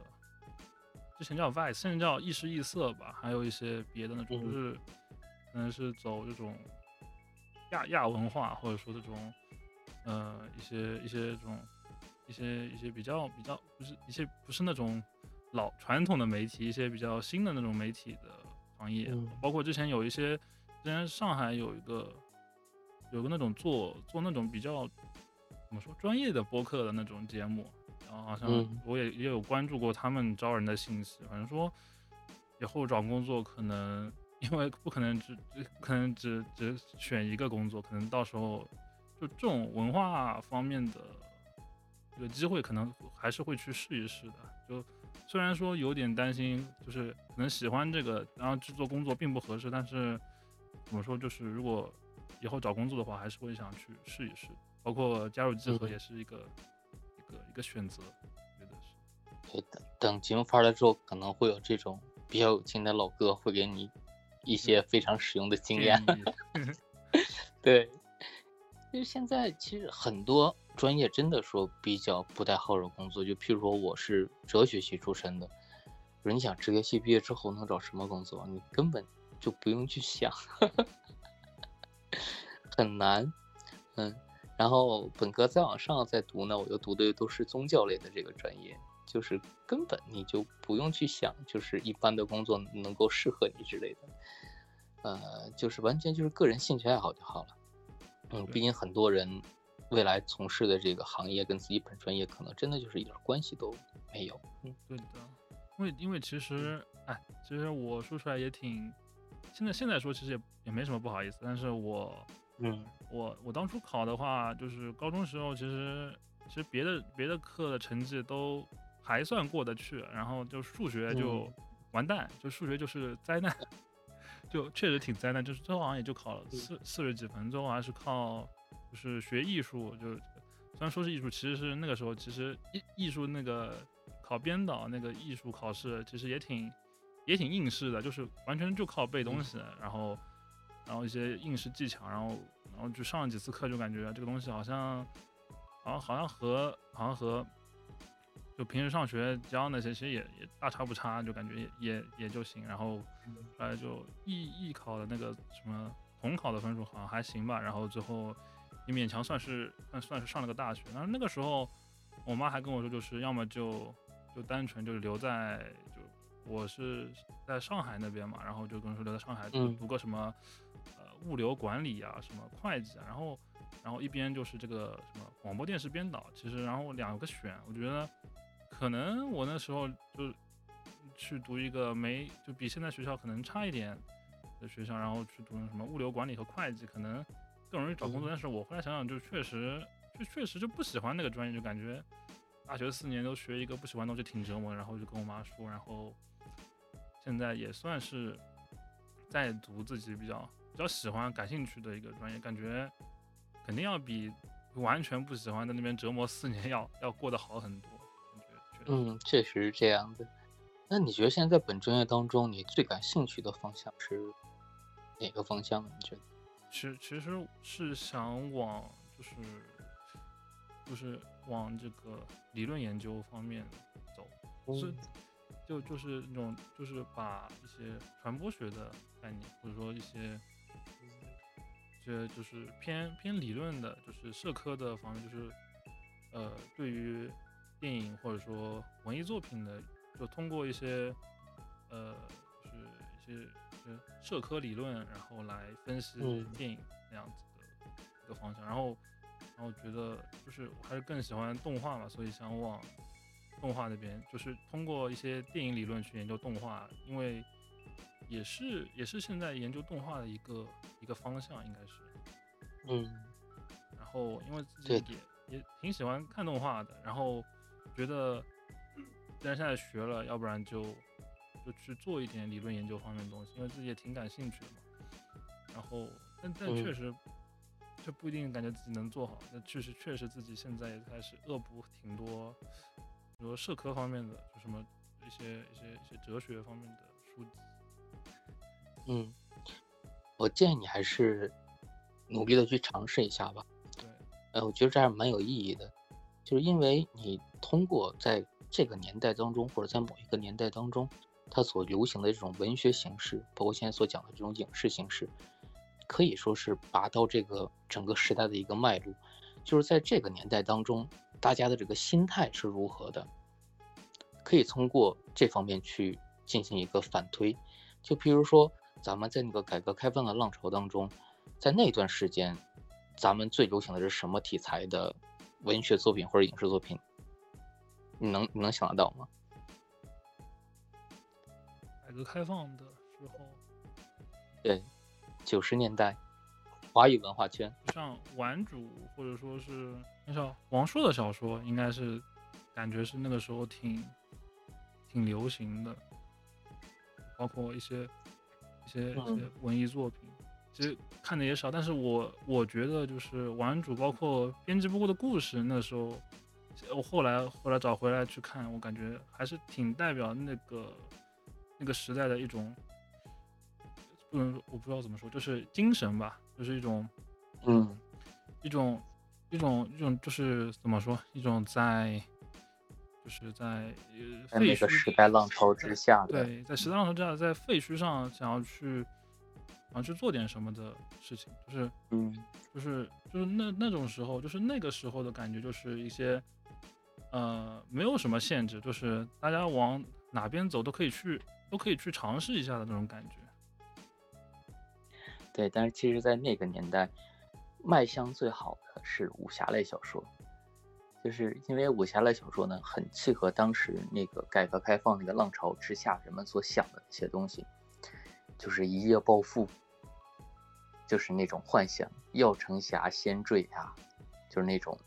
之前叫 Vice，现在叫意识异色吧，还有一些别的那种，就嗯是可能是走这种亚亚文化，或者说这种呃一些一些这种一些一些比较比较不是一些不是那种老传统的媒体，一些比较新的那种媒体的行业，嗯。包括之前有一些，之前上海有一个有个那种做做那种比较怎么说专业的播客的那种节目，然后好像嗯我也也有关注过他们招人的信息，反正说以后找工作可能因为不可能只只不可能只只选一个工作，可能到时候就这种文化方面的这个机会，可能还是会去试一试的。就虽然说有点担心，就是可能喜欢这个，然后制作工作并不合适，但是怎么说，就是如果以后找工作的话，还是会想去试一试。包括加入集合嗯也是一个、一个一个选择，觉得是。对，等等节目发了之后，可能会有这种比较有经验的老哥会给你一些非常实用的经验。对，就是现在其实很多专业真的说比较不太好找工作，就譬如说我是哲学系出身的，说你想哲学系毕业之后能找什么工作，你根本就不用去想，很难。嗯，然后本科再往上再读呢，我又读的都是宗教类的这个专业，就是根本你就不用去想，就是一般的工作能够适合你之类的，呃，就是完全就是个人兴趣爱好就好了。嗯，毕竟很多人未来从事的这个行业跟自己本专业可能真的就是一点关系都没有。嗯。对的，因为因为其实，哎，其实我说出来也挺，现在现在说其实也也没什么不好意思，但是我嗯。我我当初考的话，就是高中时候其实其实别的别的课的成绩都还算过得去，然后就数学就嗯。完蛋，就数学就是灾难，就确实挺灾难，就是最后好像也就考了四四十几分，最后还是靠就是学艺术，就是虽然说是艺术，其实是那个时候其实艺艺术那个考编导那个艺术考试，其实也挺也挺应试的，就是完全就靠背东西，然后然后一些应试技巧，然后然后就上了几次课，就感觉这个东西好像好像好像和好像和就平时上学教那些其实也也大差不差，就感觉也也也就行。然后后来就艺艺考的那个什么统考的分数好像还行吧，然后最后也勉强算是算算是上了个大学。然后那个时候我妈还跟我说，就是要么就就单纯就是留在就我是在上海那边嘛，然后就跟我说留在上海读个什么呃物流管理啊，什么会计啊，然后然后一边就是这个什么广播电视编导，其实然后两个选，我觉得可能我那时候就去读一个没就比现在学校可能差一点的学校，然后去读什么物流管理和会计，可能更容易找工作。嗯但是我后来想想，就确实就确实就不喜欢那个专业，就感觉大学四年都学一个不喜欢的东西挺折磨。然后就跟我妈说，然后现在也算是在读自己比较比较喜欢、感兴趣的一个专业，感觉肯定要比完全不喜欢在那边折磨四年 要要过得好很多。嗯，确实是这样的。那你觉得现在在本专业当中，你最感兴趣的方向是哪个方向呢？你觉得？其其实是想往就是就是往这个理论研究方面走，是就就是那种就是把一些传播学的概念，或者说一些一些就是偏偏理论的，就是社科的方面，就是呃对于电影或者说文艺作品的，就通过一些呃就是一些一些社科理论，然后来分析电影那样子的一个方向，然后然后觉得就是我还是更喜欢动画嘛，所以想往。动画那边就是通过一些电影理论去研究动画，因为也是也是现在研究动画的一个一个方向，应该是。嗯。然后因为自己也也挺喜欢看动画的，然后觉得既然现在学了，要不然就就去做一点理论研究方面的东西，因为自己也挺感兴趣的嘛。然后但但确实这不一定感觉自己能做好，那确实确实自己现在也开始恶补挺多。比如社科方面的，就什么一些一些一些哲学方面的书籍。嗯，我建议你还是努力的去尝试一下吧。对，呃，我觉得这还蛮有意义的，就是因为你通过在这个年代当中，或者在某一个年代当中，它所流行的这种文学形式，包括现在所讲的这种影视形式，可以说是拔到这个整个时代的一个脉络，就是在这个年代当中。大家的这个心态是如何的？可以通过这方面去进行一个反推。就比如说，咱们在那个改革开放的浪潮当中，在那段时间，咱们最流行的是什么题材的文学作品或者影视作品？你能你能想得到吗？改革开放的时候，对，九十年代。华语文化圈，像顽主或者说是那叫王朔的小说，应该是感觉是那个时候挺挺流行的，包括一些一些一些文艺作品，其实看的也少，但是我我觉得就是玩主，包括编辑部的故事，那时候我后来后来找回来去看，我感觉还是挺代表那个那个时代的一种，不能我不知道怎么说，就是精神吧。就是一种，嗯，一种，一种，一种，就是怎么说？一种在，就是在呃那个时代浪潮之下，对，在时代浪潮之下，在废墟上想要去，想要去做点什么的事情，就是，嗯，就是，就是那那种时候，就是那个时候的感觉，就是一些，呃，没有什么限制，就是大家往哪边走都可以去，都可以去尝试一下的那种感觉。对，但是其实，在那个年代，卖相最好的是武侠类小说，就是因为武侠类小说呢，很契合当时那个改革开放那个浪潮之下人们所想的一些东西，就是一夜暴富，就是那种幻想，要成侠先坠崖，就是那种，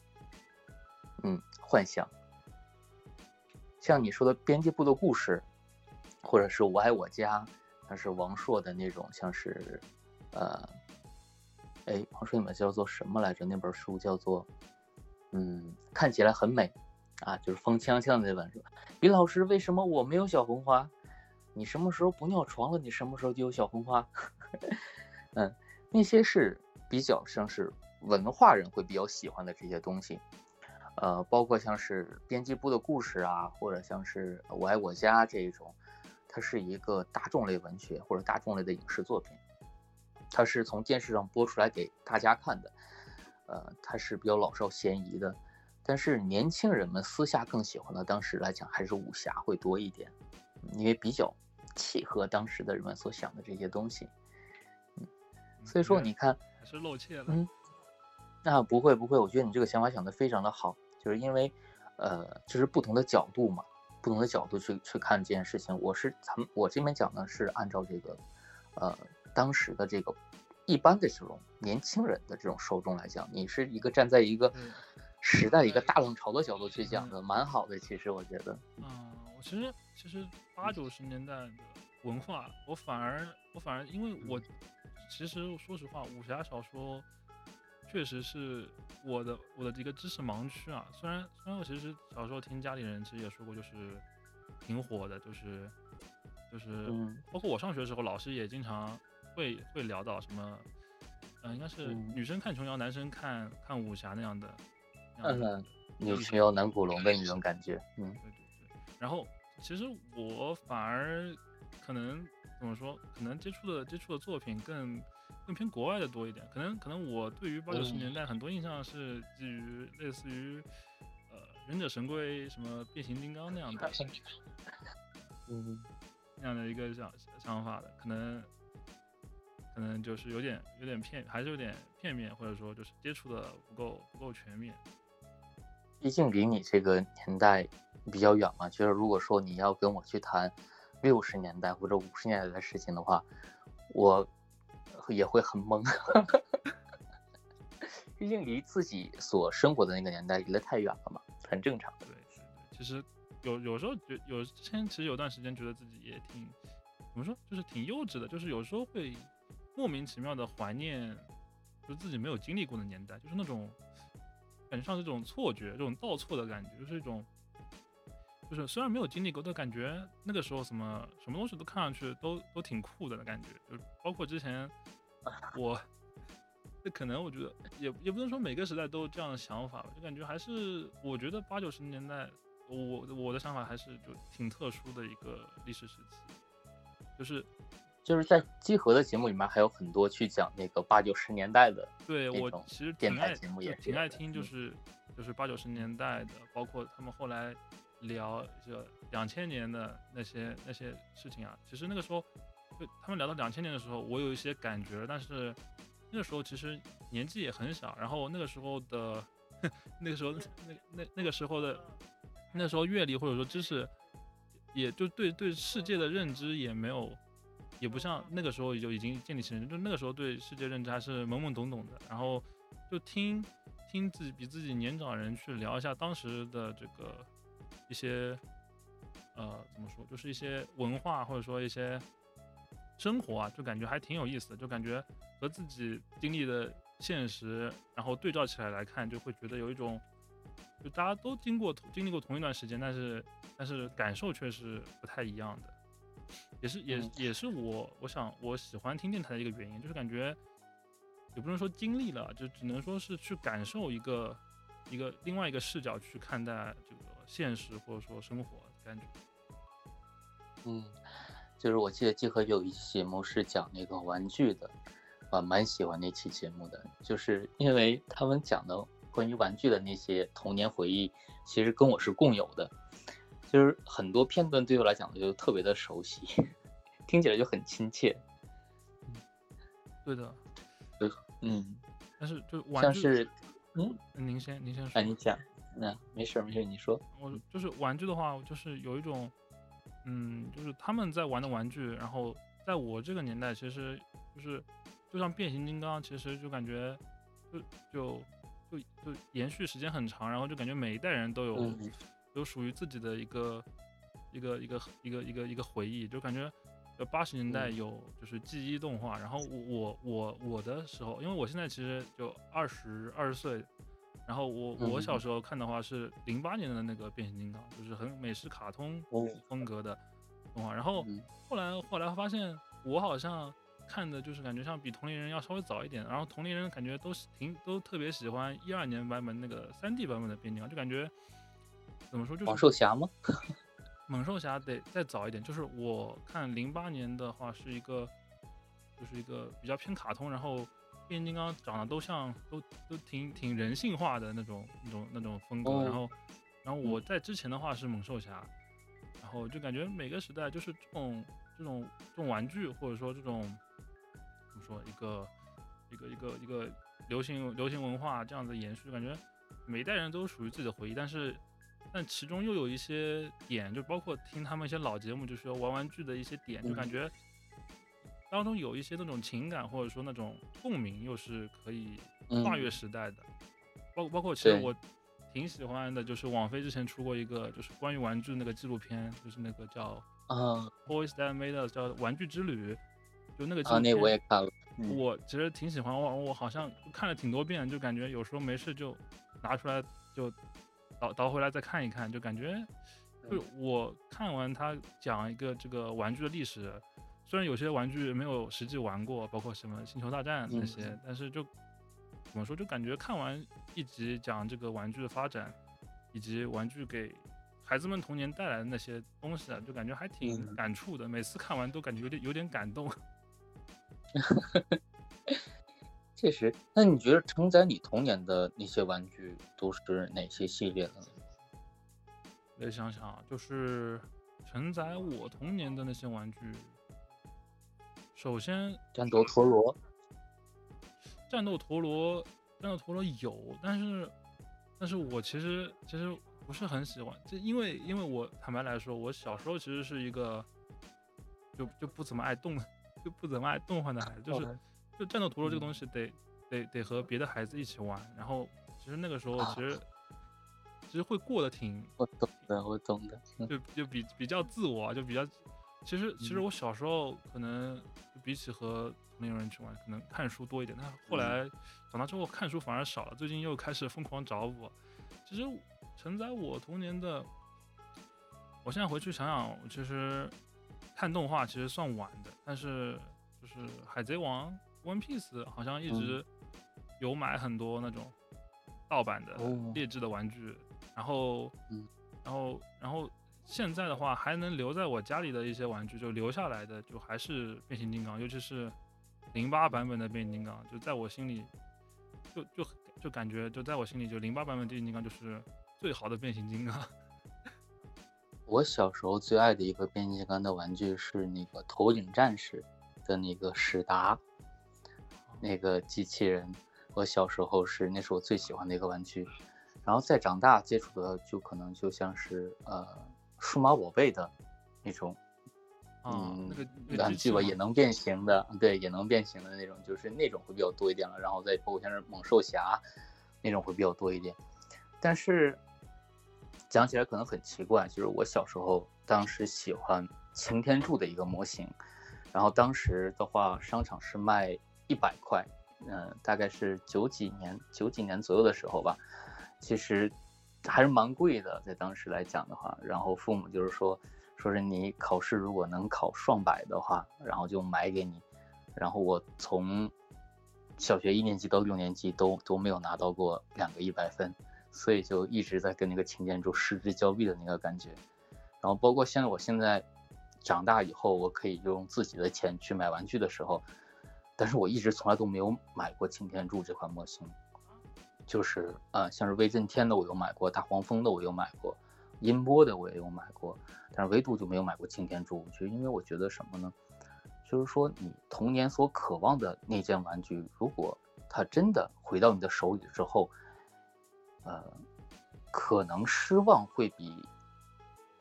嗯，幻想。像你说的编辑部的故事，或者是我爱我家，那是王朔的那种，像是。呃，哎，王朔你们叫做什么来着？那本书叫做，嗯，看起来很美，啊，就是风枪枪的那本书。李老师，为什么我没有小红花？你什么时候不尿床了？你什么时候就有小红花？嗯，那些是比较像是文化人会比较喜欢的这些东西，呃，包括像是编辑部的故事啊，或者像是我爱我家这一种，它是一个大众类文学或者大众类的影视作品。它是从电视上播出来给大家看的，呃，它是比较老少咸宜的，但是年轻人们私下更喜欢的，当时来讲还是武侠会多一点，因为比较契合当时的人们所想的这些东西，所以说你看还是露怯了，嗯，那不会不会，我觉得你这个想法想的非常的好，就是因为，呃，就是不同的角度嘛，不同的角度去去看这件事情，我是咱们我这边讲呢是按照这个，呃。当时的这个一般的这种年轻人的这种受众来讲，你是一个站在一个时代一个大浪潮的角度去讲的，蛮好的。其实我觉得，嗯，我其实其实八九十年代的文化，我反而我反而因为我其实说实话，武侠小说确实是我的我的一个知识盲区啊。虽然虽然我其实小时候听家里人其实也说过，就是挺火的，就是就是嗯包括我上学的时候，老师也经常会会聊到什么，嗯、应该是嗯女生看琼瑶，男生看看武侠那样的。嗯的女琼瑶男古龙的那种感觉，嗯对对对。然后其实我反而可能怎么说，可能接触的接触的作品更更偏国外的多一点。可能可能我对于八九十嗯年代很多印象是基于类似于呃忍者神龟、什么变形金刚那样的 嗯那样的一个想想法的，可能可能就是有点有点片，还是有点片面，或者说就是接触的不够不够全面。毕竟离你这个年代比较远嘛。就是如果说你要跟我去谈六十年代或者五十年代的事情的话，我也会很懵。毕竟离自己所生活的那个年代离得太远了嘛，很正常。对，其实有有时候觉有之前其实有段时间觉得自己也挺怎么说，就是挺幼稚的，就是有时候会莫名其妙的怀念，就自己没有经历过的年代，就是那种感觉上是这种错觉，这种倒错的感觉，就是一种。就是虽然没有经历过，但感觉那个时候什么什么东西都看上去都都挺酷的感觉，就包括之前 我，这可能我觉得也也不能说每个时代都有这样的想法吧，就感觉还是我觉得八九十年代，我我的想法还是就挺特殊的一个历史时期，就是。就是在集合的节目里面还有很多去讲那个八九十年代的，对我其实电台挺爱节目也挺爱听，就嗯。是就是八九十年代的，包括他们后来聊就两千年的那些那些事情啊。其实那个时候，就他们聊到两千年的时候，我有一些感觉，但是那个时候其实年纪也很小，然后那个时候的 那个时候那那那个时候的那时候阅历或者说知识，也就对对世界的认知也没有。也不像那个时候就已经建立起来，就那个时候对世界认知还是懵懵懂懂的，然后就听听自己比自己年长人去聊一下当时的这个一些呃怎么说，就是一些文化或者说一些生活啊，就感觉还挺有意思的，就感觉和自己经历的现实，然后对照起来来看，就会觉得有一种就大家都经过经历过同一段时间，但是但是感受却是不太一样的。也是也嗯也是我我想我喜欢听电台的一个原因，就是感觉也不能说经历了，就只能说是去感受一个一个另外一个视角去看待这个现实或者说生活的感觉。嗯，就是我记得季和有一期节目是讲那个玩具的，我蛮喜欢那期节目的，就是因为他们讲的关于玩具的那些童年回忆，其实跟我是共有的，就是很多片段对我来讲就特别的熟悉，听起来就很亲切。对的，嗯，但是就玩具，像是，嗯，您先您先说。哎，，你讲，那、没事没事，你说。我就是玩具的话，就是有一种，嗯，就是他们在玩的玩具，然后在我这个年代，其实就是就像变形金刚，其实就感觉就就就就延续时间很长，然后就感觉每一代人都有、嗯有属于自己的一个一个一个一个一个一个回忆，就感觉。呃，八十年代嗯有就是记忆动画，然后我我我我的时候，因为我现在其实就二十二十岁，然后我我小嗯时候看的话是零八年的那个变形金刚，就是很美式卡通哦风格的动画。然后嗯后来后来发现我好像看的就是感觉像比同龄人要稍微早一点，然后同龄人感觉都是挺都特别喜欢一二年版本那个三 D 版本的变形金刚，就感觉怎么说就是猛兽侠吗？猛兽侠得再早一点，就是我看零八年的话是一个，就是一个比较偏卡通，然后变形金刚长得都像都都挺挺人性化的那种那种那种风格，哦。然后然后我在之前的话是猛兽侠，然后就感觉每个时代就是这种这种这种玩具或者说这种怎么说一个一个一个一个流行流行文化这样子延续，感觉每一代人都属于自己的回忆，但是。但其中又有一些点，就包括听他们一些老节目，就是说玩玩具的一些点，就感嗯。觉当中有一些那种情感或者说那种共鸣，又是可以跨越嗯时代的。包包括其实我挺喜欢的，就是网飞之前出过一个就是关于玩具的那个纪录片，就是那个叫啊《Toys That Made Us》，叫《玩具之旅》，就那个纪啊，那录片我也看了。嗯我其实挺喜欢，我我好像看了挺多遍，就感觉有时候没事就拿出来就倒倒回来再看一看，就感觉就我看完他讲一个这个玩具的历史，虽然有些玩具没有实际玩过，包括什么星球大战那些，但是就怎么说，就感觉看完一集讲这个玩具的发展，以及玩具给孩子们童年带来的那些东西啊，就感觉还挺感触的。每次看完都感觉有点有点感动。确实，那你觉得承载你童年的那些玩具都是哪些系列的呢？得想想啊，就是承载我童年的那些玩具。首先，战斗陀螺，战斗陀螺，战斗陀螺有，但是，但是我其实其实不是很喜欢，就因为因为我坦白来说，我小时候其实是一个就就不怎么爱动，就不怎么爱动换的孩子，就是就战斗陀螺这个东西得得得和别的孩子一起玩，然后其实那个时候其实。其实会过得挺，我懂的，我懂的，就就比比较自我，就比较，其实其实我小时候可能比起和同龄人去玩，可能看书多一点。但后来长大之后看书反而少了，最近又开始疯狂找我。其实承载我童年的，我现在回去想想，其实看动画其实算晚的，但是就是海贼王、One Piece 好像一直有买很多那种盗版的劣质的玩具。然后，嗯，然后，然后现在的话，还能留在我家里的一些玩具，就留下来的，就还是变形金刚，尤其是零八版本的变形金刚，就在我心里，就就就感觉，就在我心里，就零八版本变形金刚就是最好的变形金刚。我小时候最爱的一个变形金刚的玩具是那个头顶战士的那个史达，那个机器人，我小时候是那是我最喜欢的一个玩具。然后再长大接触的就可能就像是呃数码宝贝的那种，嗯，玩具吧，也能变形的，对，也能变形的那种，就是那种会比较多一点了。然后再包括像是猛兽侠那种会比较多一点。但是讲起来可能很奇怪，就是我小时候当时喜欢擎天柱的一个模型，然后当时的话商场是卖一百块，嗯，大概是九几年九几年左右的时候吧。其实还是蛮贵的，在当时来讲的话，然后父母就是说，说是你考试如果能考双百的话，然后就买给你。然后我从小学一年级到六年级都都没有拿到过两个一百分，所以就一直在跟那个擎天柱失之交臂的那个感觉。然后包括现在，我现在长大以后，我可以用自己的钱去买玩具的时候，但是我一直从来都没有买过擎天柱这款模型。就是呃，像是威震天的我有买过，大黄蜂的我有买过，音波的我也有买过，但是唯独就没有买过擎天柱。就因为我觉得什么呢？就是说你童年所渴望的那件玩具，如果它真的回到你的手里之后，呃，可能失望会比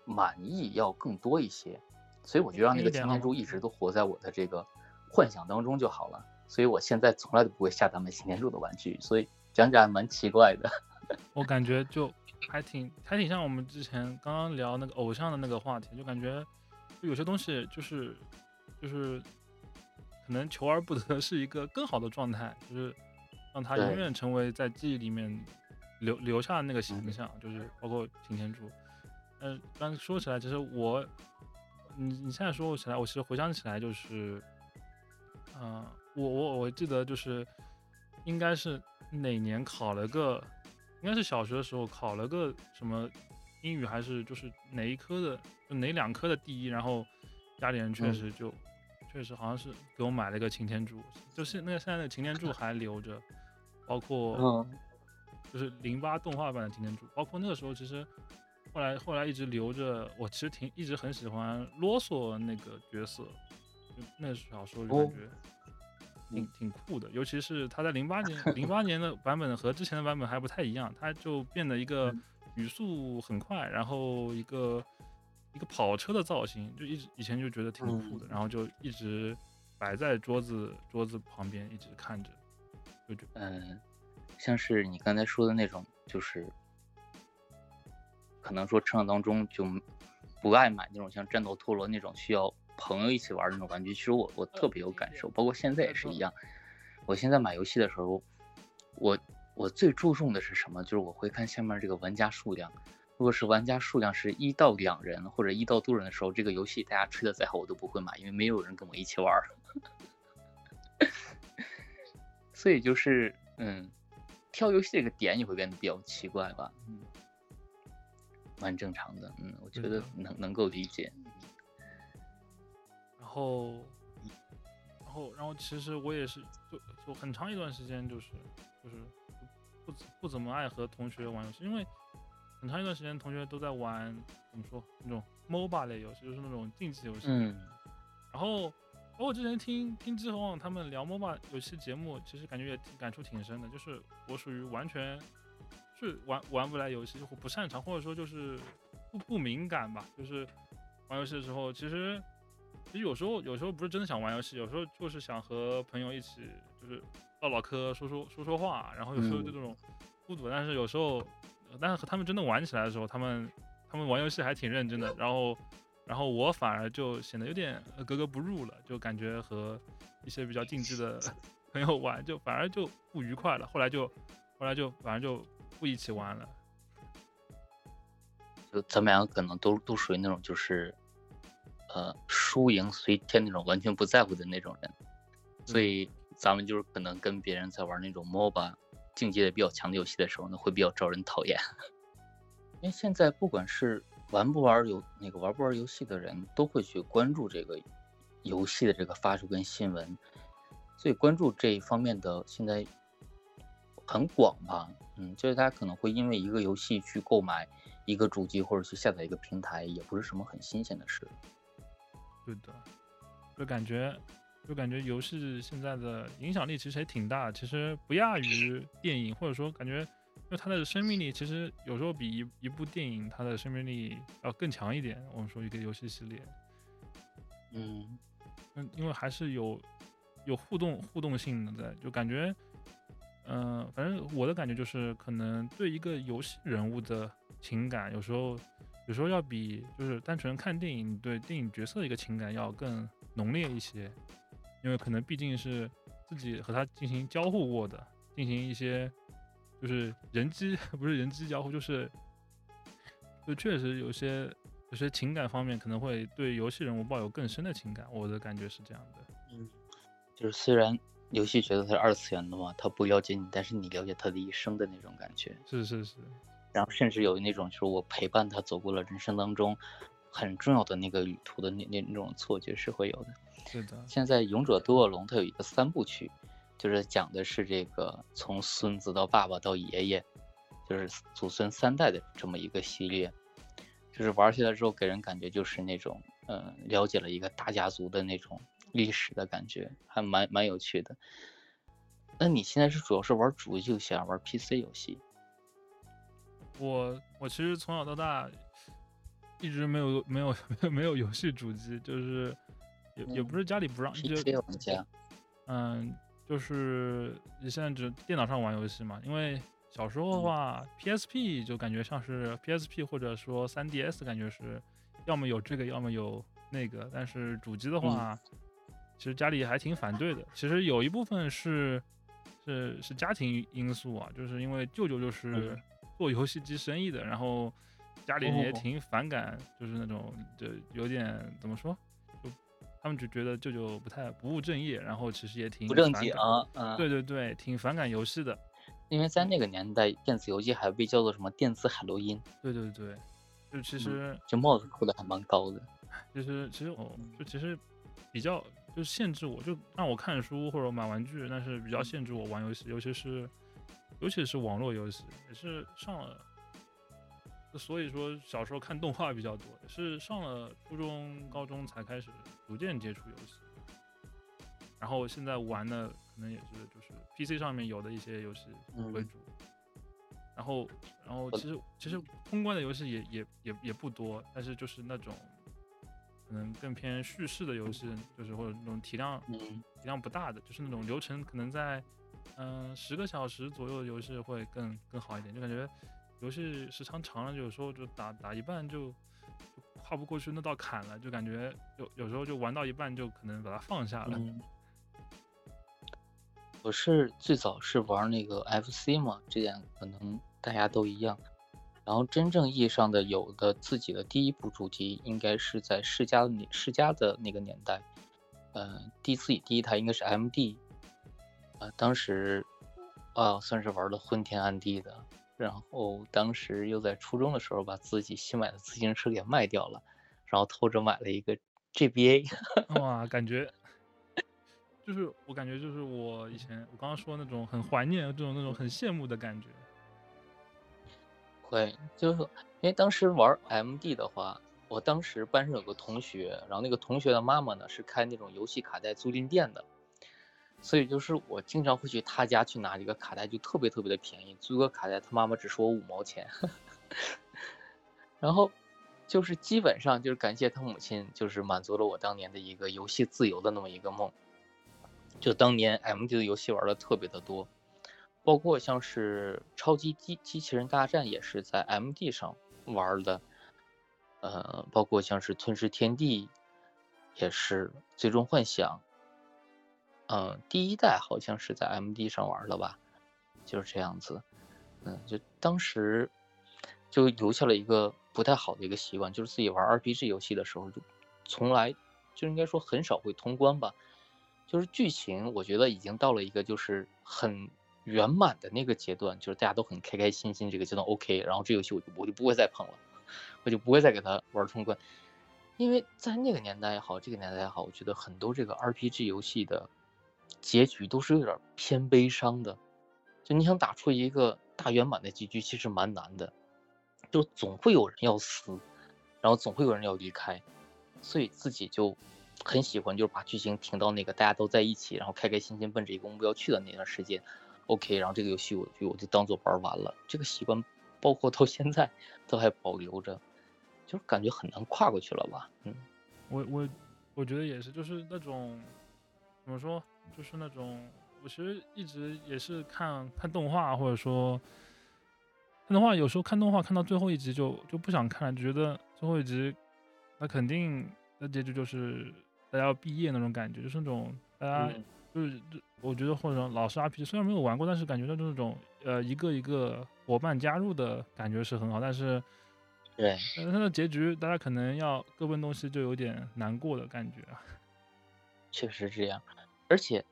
满意要更多一些。所以我就让那个擎天柱一直都活在我的这个幻想当中就好了。所以我现在从来都不会下单买擎天柱的玩具。所以。讲讲蛮奇怪的，我感觉就还挺还挺像我们之前刚刚聊那个偶像的那个话题，就感觉有些东西就是就是可能求而不得是一个更好的状态，就是让他永远成为在记忆里面留留下的那个形象，就是包括擎天柱。嗯，刚说起来，其实我你你现在说起来，我其实回想起来就是，嗯，我我我记得就是应该是。哪年考了个，应该是小学的时候考了个什么英语还是就是哪一科的，就哪两科的第一，然后家里人确实就确实好像是给我买了一个擎天柱，就是那个现在的擎天柱还留着，包括 就是零八动画版的擎天柱，包括那个时候其实后来后来一直留着，我其实挺一直很喜欢啰嗦那个角色，就那小时候就感觉。挺挺酷的，尤其是它在零八年零八年的版本和之前的版本还不太一样，它就变得一个语速很快，然后一个一个跑车的造型，就一直以前就觉得挺酷的，然后就一直摆在桌子桌子旁边一直看着，就觉嗯，像是你刚才说的那种，就是可能说成长当中就不爱买那种像战斗陀螺那种需要。朋友一起玩那种玩具，其实我我特别有感受，包括现在也是一样。我现在买游戏的时候，我我最注重的是什么？就是我会看下面这个玩家数量。如果是玩家数量是一到两人或者一到多人的时候，这个游戏大家吹的再好，我都不会买，因为没有人跟我一起玩。所以就是，嗯，挑游戏这个点也会变得比较奇怪吧，嗯，蛮正常的，嗯，我觉得能能够理解。然后，然后，然后，其实我也是，就就很长一段时间，就是就是不不不怎么爱和同学玩游戏，因为很长一段时间同学都在玩怎么说那种 MOBA 类游戏，就是那种竞技游戏。嗯然后，包括之前听听之后他们聊 MOBA 游戏节目，其实感觉也挺感触挺深的。就是我属于完全是玩玩不来游戏，或不擅长，或者说就是不不敏感吧。就是玩游戏的时候，其实其实有时候有时候不是真的想玩游戏，有时候就是想和朋友一起就是唠唠嗑，说说说说话。然后有时候就这种孤独，但是有时候，但是和他们真的玩起来的时候，他们他们玩游戏还挺认真的。然后。然后我反而就显得有点呃格格不入了，就感觉和一些比较竞技的 朋友玩，就反而就不愉快了。后来就后来就反正就不一起玩了。就咱们两个可能都都属于那种就是，呃，输赢随天那种完全不在乎的那种人，所以咱们就是可能跟别人在玩那种 MOBA 竞技的比较强的游戏的时候呢，会比较招人讨厌。因为现在不管是玩不玩游那个玩不玩游戏的人，都会去关注这个游戏的这个发出跟新闻，所以关注这一方面的现在很广吧。嗯，就是大家可能会因为一个游戏去购买一个主机或者去下载一个平台，也不是什么很新鲜的事。对的，就感觉就感觉游戏现在的影响力其实也挺大，其实不亚于电影，或者说感觉就它的生命力其实有时候比一一部电影它的生命力要更强一点。我们说一个游戏系列，嗯嗯，因为还是有有互动互动性的在，就感觉，嗯、反正我的感觉就是，可能对一个游戏人物的情感，有时候有时候要比就是单纯看电影对电影角色的一个情感要更浓烈一些，因为可能毕竟是自己和他进行交互过的，进行一些就是人机 不是人机交互，就是就确实有些有些情感方面可能会对游戏人物抱有更深的情感，我的感觉是这样的。嗯，就是虽然游戏角色它是二次元的嘛，它不了解你，但是你了解他的一生的那种感觉。是是是，然后甚至有那种就是我陪伴他走过了人生当中很重要的那个旅途的那那那种错觉是会有的。是的，现在《勇者斗恶龙》它有一个三部曲，就是讲的是这个从孙子到爸爸到爷爷，就是祖孙三代的这么一个系列。就是玩起来之后给人感觉就是那种，嗯、了解了一个大家族的那种历史的感觉，还蛮蛮有趣的。那你现在是主要是玩主机游戏还是玩 PC 游戏？我我其实从小到大一直没有没有没有 没有游戏主机，就是也也不是家里不让，就 PC 玩家，嗯，就是你现在只电脑上玩游戏嘛，因为小时候的话、PSP 就感觉像是 PSP 或者说 3DS，感觉是要么有这个，要么有那个。但是主机的话，其实家里还挺反对的。其实有一部分是是是家庭因素啊，就是因为舅舅就是嗯做游戏机生意的，然后家里人也哦挺反感，就是那种就有点怎么说，就他们就觉得舅舅不太不务正业，然后其实也挺不正经啊，嗯，对对对，挺反感游戏的。因为在那个年代，电子游戏还被叫做什么电子海洛因，对对对，就其实、这帽子扣的还蛮高的。其实其实哦，就其实比较就限制我，就让我看书或者买玩具，但是比较限制我玩游戏，尤其是尤其是网络游戏，也是上了。所以说小时候看动画比较多，也是上了初中、高中才开始逐渐接触游戏。然后现在玩的可能也是就是 PC 上面有的一些游戏为嗯主。然后，然后其实其实通关的游戏也也也也不多，但是就是那种可能更偏叙事的游戏，就是或者那种体量嗯，体量不大的，就是那种流程可能在嗯十个小时左右的游戏会更更好一点，就感觉游戏时长长了，有时候就打打一半就就跨不过去那道坎了，就感觉有有时候就玩到一半就可能把它放下了。嗯，我是最早是玩那个 FC 嘛，这点可能大家都一样。然后真正意义上的有的自己的第一部主机，应该是在世嘉的世嘉的那个年代，呃，第自己第一台应该是 MD，呃，当时啊算是玩的昏天暗地的。然后当时又在初中的时候把自己新买的自行车给卖掉了，然后偷着买了一个 GBA。哇，感觉就是我感觉就是我以前我刚刚说那种很怀念这种那种很羡慕的感觉。会，就是因为当时玩 MD 的话，我当时班上有个同学，然后那个同学的妈妈呢是开那种游戏卡带租赁店的，所以就是我经常会去他家去拿这个卡带，就特别特别的便宜，租个卡带他妈妈只收我五毛钱，然后就是基本上就是感谢他母亲，就是满足了我当年的一个游戏自由的那么一个梦，就当年 MD 的游戏玩的特别的多。包括像是超级机机器人大战也是在 MD 上玩的，呃，包括像是吞噬天地，也是最终幻想，嗯，第一代好像是在 MD 上玩的吧，就是这样子，嗯，就当时就留下了一个不太好的一个习惯，就是自己玩 RPG 游戏的时候就从来就应该说很少会通关吧，就是剧情我觉得已经到了一个就是很。圆满的那个阶段，就是大家都很开开心心，这个阶段 OK，然后这游戏我就我就不会再碰了，我就不会再给他玩通关，因为在那个年代也好，这个年代也好，我觉得很多这个 RPG 游戏的结局都是有点偏悲伤的，就你想打出一个大圆满的结局，其实蛮难的，就总会有人要死，然后总会有人要离开，所以自己就很喜欢，就是把剧情停到那个大家都在一起，然后开开心心奔着一个目标去的那段时间。OK，然后这个游戏我就我就当做玩完了，这个习惯包括到现在都还保留着，就是感觉很难跨过去了吧？嗯，我我我觉得也是，就是那种怎么说，就是那种我其实一直也是看看动画，或者说看动画，有时候看动画看到最后一集就就不想看了，就觉得最后一集那肯定那结局就是大家要毕业那种感觉，就是那种大家。就是我觉得或者老式 RPG 虽然没有玩过，但是感觉到那种呃一个一个伙伴加入的感觉是很好，但是对，但是它的结局大家可能要各奔东西，就有点难过的感觉啊。确实这样，而且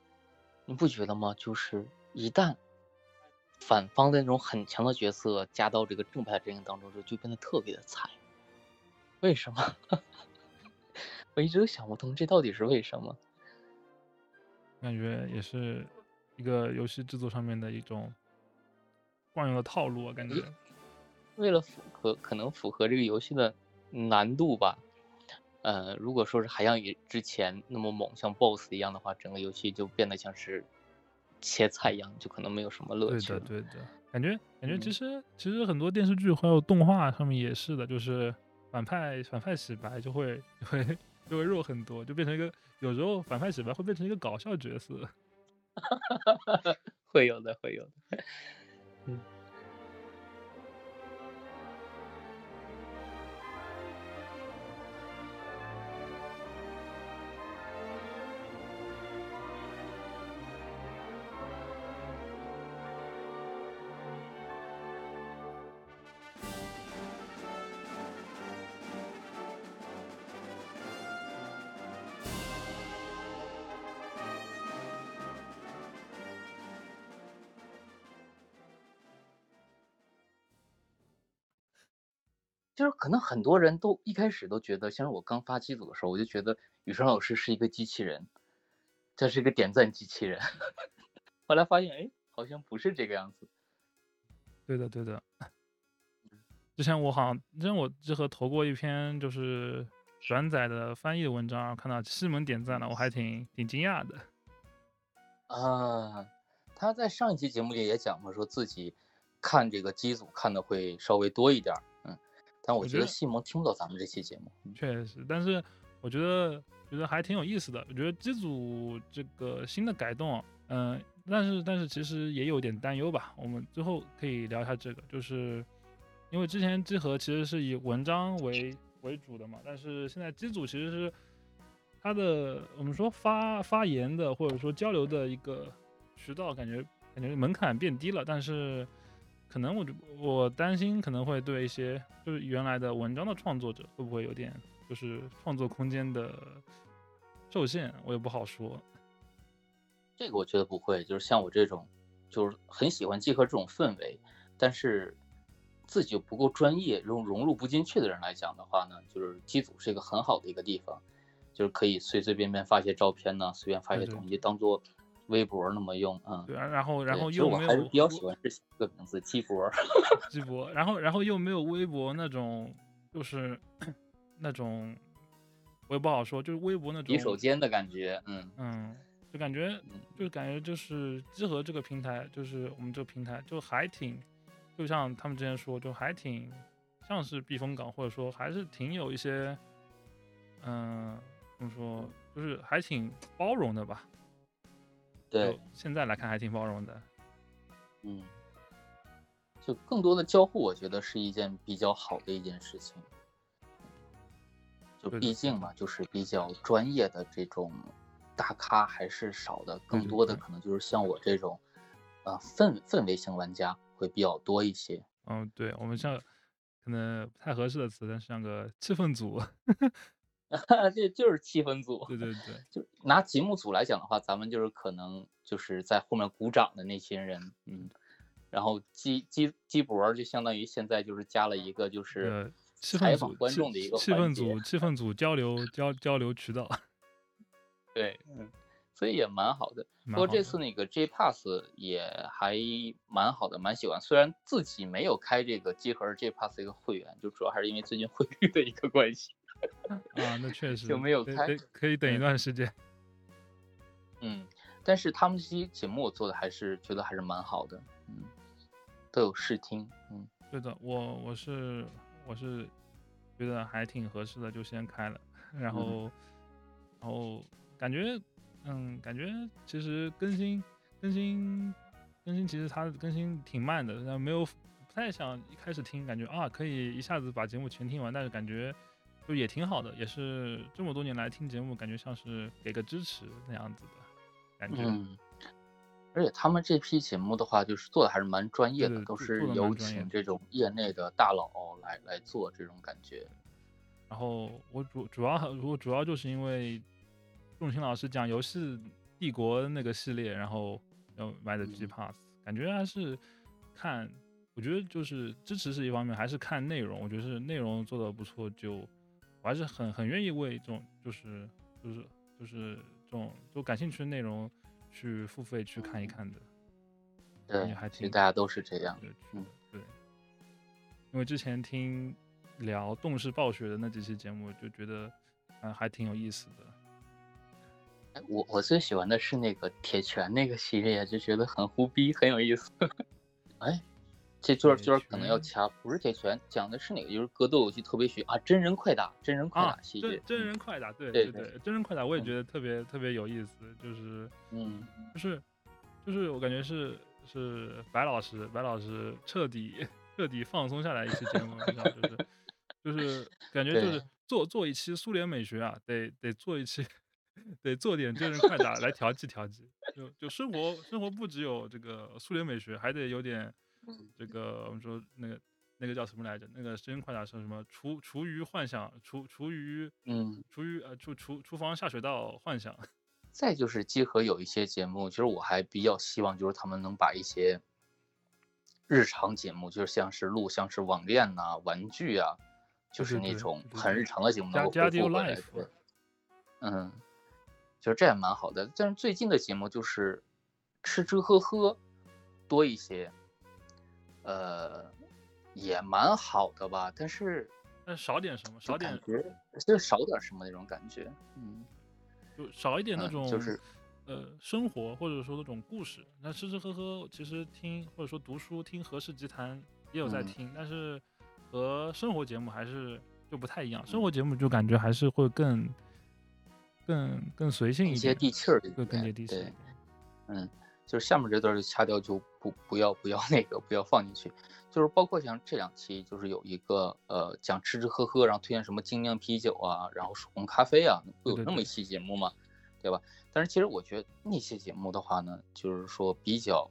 你不觉得吗？就是一旦反方的那种很强的角色加到这个正派阵营当中之后，就变得特别的菜。为什么？我一直都想不通，这到底是为什么？感觉也是一个游戏制作上面的一种惯用的套路啊，感觉为了符合可能符合这个游戏的难度吧，呃，如果说是还像以之前那么猛，像 BOSS 一样的话，整个游戏就变得像是切菜一样，就可能没有什么乐趣。对的，对的，感觉感觉其实其实很多电视剧还有动画上面也是的，就是反派反派洗白就会 会就会弱很多，就变成一个。有时候反派洗白会变成一个搞笑角色，会有的，会有的，嗯。可能很多人都一开始都觉得，像是我刚发机组的时候，我就觉得雨生老师是一个机器人，这是一个点赞机器人。后来发现，哎，好像不是这个样子。对的，对的。之前我好像，之前我之和投过一篇就是转载的翻译的文章，看到西门点赞了，我还挺挺惊讶的。啊，他在上一期节目里也讲过，说自己看这个机组看的会稍微多一点。但我觉得西蒙听不到咱们这期节目，确实。但是我觉得觉得还挺有意思的。我觉得机组这个新的改动，嗯，但是但是其实也有点担忧吧。我们最后可以聊一下这个，就是因为之前机核其实是以文章为为主的嘛，但是现在机组其实是它的我们说发发言的或者说交流的一个渠道，感觉感觉门槛变低了，但是可能我就我担心可能会对一些就是原来的文章的创作者会不会有点就是创作空间的受限，我也不好说。这个我觉得不会，就是像我这种，就是很喜欢集合这种氛围，但是自己又不够专业，融融入不进去的人来讲的话呢，就是机组是一个很好的一个地方，就是可以随随便便发些照片呢，随便发些东西当做。微博那么用，嗯，对啊，然后然后又没有，还是比较喜欢这个名字，鸡博，鸡博，然后然后又没有微博那种，就是 那种，我也不好说，就是微博那种洗手间的感觉，嗯嗯，就感觉，就感觉就是集合这个平台，就是我们这个平台，就还挺，就像他们之前说，就还挺像是避风港，或者说还是挺有一些，嗯，怎么说，就是还挺包容的吧。对，现在来看还挺包容的，嗯，就更多的交互，我觉得是一件比较好的一件事情。就毕竟嘛，就是比较专业的这种大咖还是少的，更多的可能就是像我这种，呃，氛氛围型玩家会比较多一些。嗯，对，我们像可能不太合适的词，但是像个气氛组。这就是气氛组，对对对，就拿节目组来讲的话，咱们就是可能就是在后面鼓掌的那些人，嗯，然后基基基博就相当于现在就是加了一个就是采访观众的一个气氛组，气氛组交流交交流渠道，对，嗯，所以也蛮好的。不过这次那个 J Pass 也还蛮好的，蛮喜欢。虽然自己没有开这个集合 J Pass 一个会员，就主要还是因为最近汇率的一个关系。啊，那确实就没有开，可以等一段时间。嗯，但是他们这些节目我做的还是觉得还是蛮好的，嗯，都有试听，嗯，对的，我我是我是觉得还挺合适的，就先开了，然后然后感觉嗯，感觉其实更新更新更新，其实它更新挺慢的，然后没有不太想一开始听，感觉啊可以一下子把节目全听完，但是感觉。就也挺好的，也是这么多年来听节目，感觉像是给个支持那样子的感觉。嗯，而且他们这批节目的话，就是做的还是蛮专业的，都是有请这种业内的大佬来来做这种感觉。然后我主主要我主要就是因为仲卿老师讲游戏帝国那个系列，然后要买的 G Pass，感觉还是看，我觉得就是支持是一方面，还是看内容，我觉得是内容做的不错就。我还是很很愿意为这种就是就是就是这种就感兴趣的内容去付费去看一看的。对，还其实大家都是这样。嗯，对。因为之前听聊动视暴雪的那几期节目，就觉得嗯还挺有意思的。哎，我我最喜欢的是那个铁拳那个系列，就觉得很胡逼，很有意思。哎。这就是就是可能要掐，不是铁拳，讲的是哪个？就是格斗游戏特别学啊，真人快打，真人快打系列，真人快打，对对对，真人快打我也觉得特别特别有意思，就是嗯，就是就是我感觉是是白老师，白老师彻底彻底放松下来一期节目，就是就是感觉就是做做一期苏联美学啊，得得做一期，得做点真人快打来调剂调剂，就就生活生活不只有这个苏联美学，还得有点。这个我们说那个那个叫什么来着？那个声音快打是什么？厨厨余幻想，厨厨余，嗯，厨余呃厨厨厨房下水道幻想。再就是集合有一些节目，其实我还比较希望，就是他们能把一些日常节目，就是像是录像是网恋呐、玩具啊，就是那种很日常的节目能够恢复回来。嗯，其实这也蛮好的。但是最近的节目就是吃吃喝喝多一些。呃，也蛮好的吧，但是，但少点什么，少点，就少点什么那种感觉，嗯，就少一点那种，就是，呃，生活或者说那种故事。那吃吃喝喝，其实听或者说读书听何氏集团也有在听，但是和生活节目还是就不太一样。生活节目就感觉还是会更更更随性一些，地气儿，会更接地气。嗯。就是下面这段就掐掉，就不不要不要那个不要放进去。就是包括像这两期，就是有一个呃讲吃吃喝喝，然后推荐什么精酿啤酒啊，然后手工咖啡啊，会有那么一期节目嘛，对吧？但是其实我觉得那些节目的话呢，就是说比较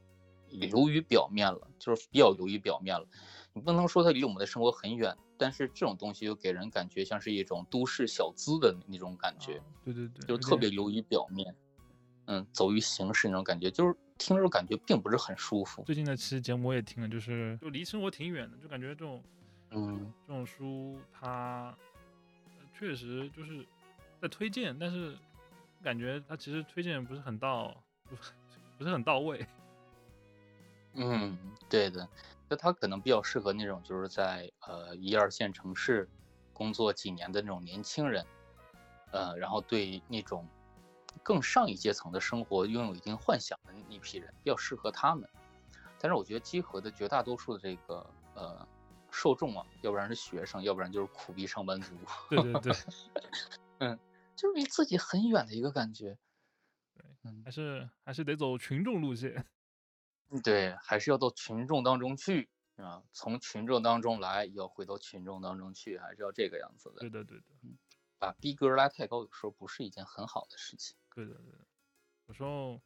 流于表面了，就是比较流于表面了。你不能说它离我们的生活很远，但是这种东西又给人感觉像是一种都市小资的那种感觉，对对对，就特别流于表面，嗯，走于形式那种感觉，就是听着感觉并不是很舒服。最近的期节目我也听了，就是就离生活挺远的，就感觉这种，嗯，这种书它确实就是在推荐，但是感觉它其实推荐不是很到，不是很到位。嗯，对的。就它可能比较适合那种就是在呃一二线城市工作几年的那种年轻人，呃，然后对那种更上一阶层的生活拥有一定幻想的那批人，比较适合他们。但是我觉得集合的绝大多数的这个呃受众啊，要不然是学生，要不然就是苦逼上班族。对对对，嗯，就是离自己很远的一个感觉。对，嗯，还是还是得走群众路线。对，还是要到群众当中去啊，从群众当中来，要回到群众当中去，还是要这个样子的。对的，对的，嗯，把逼格拉太高，有时候不是一件很好的事情。对的，对的，有时候，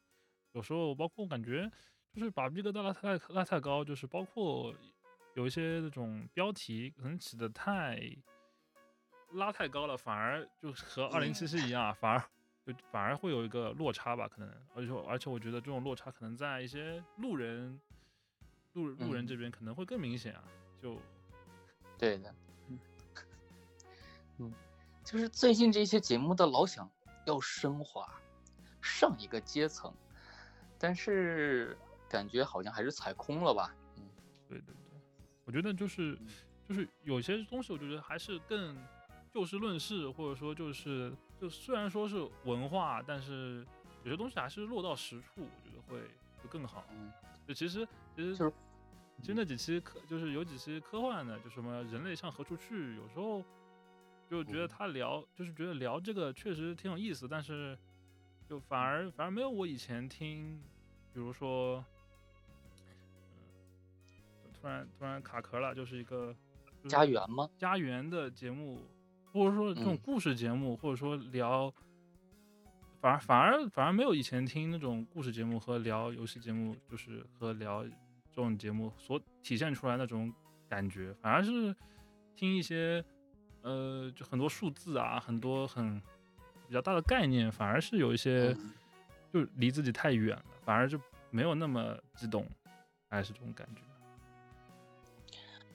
有时候包括感觉，就是把逼格拉太拉太高，就是包括有一些那种标题可能起的太拉太高了，反而就和二零七七一样，反而就。反而会有一个落差吧，可能，而且而且我觉得这种落差可能在一些路人路路人这边可能会更明显啊，就对的，嗯，嗯，就是最近这些节目的老想要升华上一个阶层，但是感觉好像还是踩空了吧，嗯，对对对，我觉得就是就是有些东西，我觉得还是更就事论事，或者说就是。就虽然说是文化，但是有些东西还是落到实处，我觉得会会更好。嗯，就其实其实就是其实那几期科就是有几期科幻的，就什么人类向何处去，有时候就觉得他聊就是觉得聊这个确实挺有意思，但是就反而反而没有我以前听，比如说，嗯，突然突然卡壳了，就是一个家园吗？家园的节目。或者说这种故事节目，或者说聊，反而反而反而没有以前听那种故事节目和聊游戏节目，就是和聊这种节目所体现出来那种感觉，反而是听一些呃，就很多数字啊，很多很比较大的概念，反而是有一些就离自己太远了，反而就没有那么激动，还是这种感觉。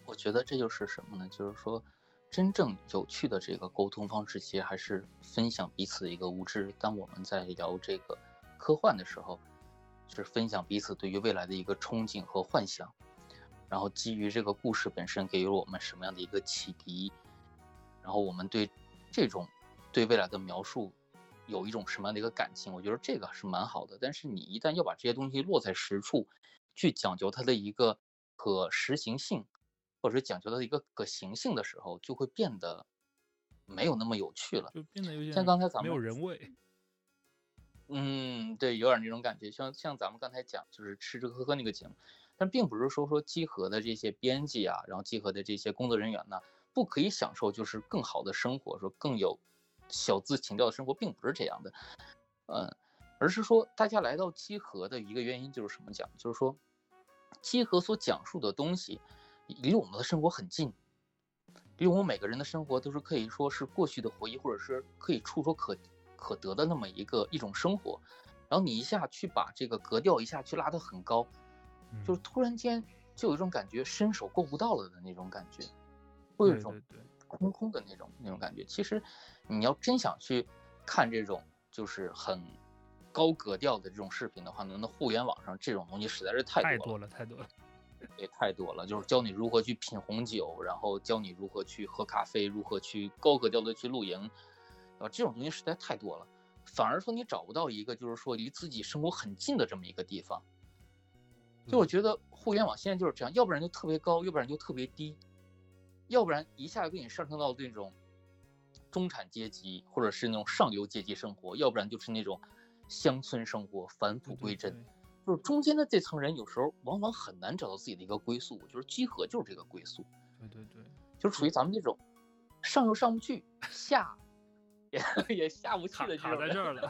我觉得这就是什么呢？就是说。真正有趣的这个沟通方式，其实还是分享彼此的一个无知。当我们在聊这个科幻的时候，是分享彼此对于未来的一个憧憬和幻想，然后基于这个故事本身给予了我们什么样的一个启迪，然后我们对这种对未来的描述有一种什么样的一个感情？我觉得这个是蛮好的。但是你一旦要把这些东西落在实处，去讲究它的一个可实行性。或者讲究它的一个可行性的时候，就会变得没有那么有趣了，就变得有点像刚才咱们没有人味。嗯，对，有点那种感觉。像像咱们刚才讲，就是吃吃喝喝那个节目，但并不是说说集合的这些编辑啊，然后集合的这些工作人员呢，不可以享受就是更好的生活，说更有小资情调的生活，并不是这样的。嗯，而是说大家来到集合的一个原因就是什么讲？就是说集合所讲述的东西。离我们的生活很近，离我们每个人的生活都是可以说是过去的回忆，或者是可以触手可可得的那么一个一种生活。然后你一下去把这个格调一下去拉得很高，就是突然间就有一种感觉伸手够不到了的那种感觉，会有一种空空的那种那种感觉。其实你要真想去看这种就是很高格调的这种视频的话呢，那互联网上这种东西实在是太多了，太多了。也太多了，就是教你如何去品红酒，然后教你如何去喝咖啡，如何去高格调的去露营，啊，这种东西实在太多了，反而说你找不到一个就是说离自己生活很近的这么一个地方。就我觉得互联网现在就是这样，要不然就特别高，要不然就特别低，要不然一下给你上升到那种中产阶级或者是那种上流阶级生活，要不然就是那种乡村生活，返璞归真。就是中间的这层人，有时候往往很难找到自己的一个归宿。就是集合就是这个归宿。对对对，就属于咱们这种上又上不去，下 也也下不去的，卡在这儿了，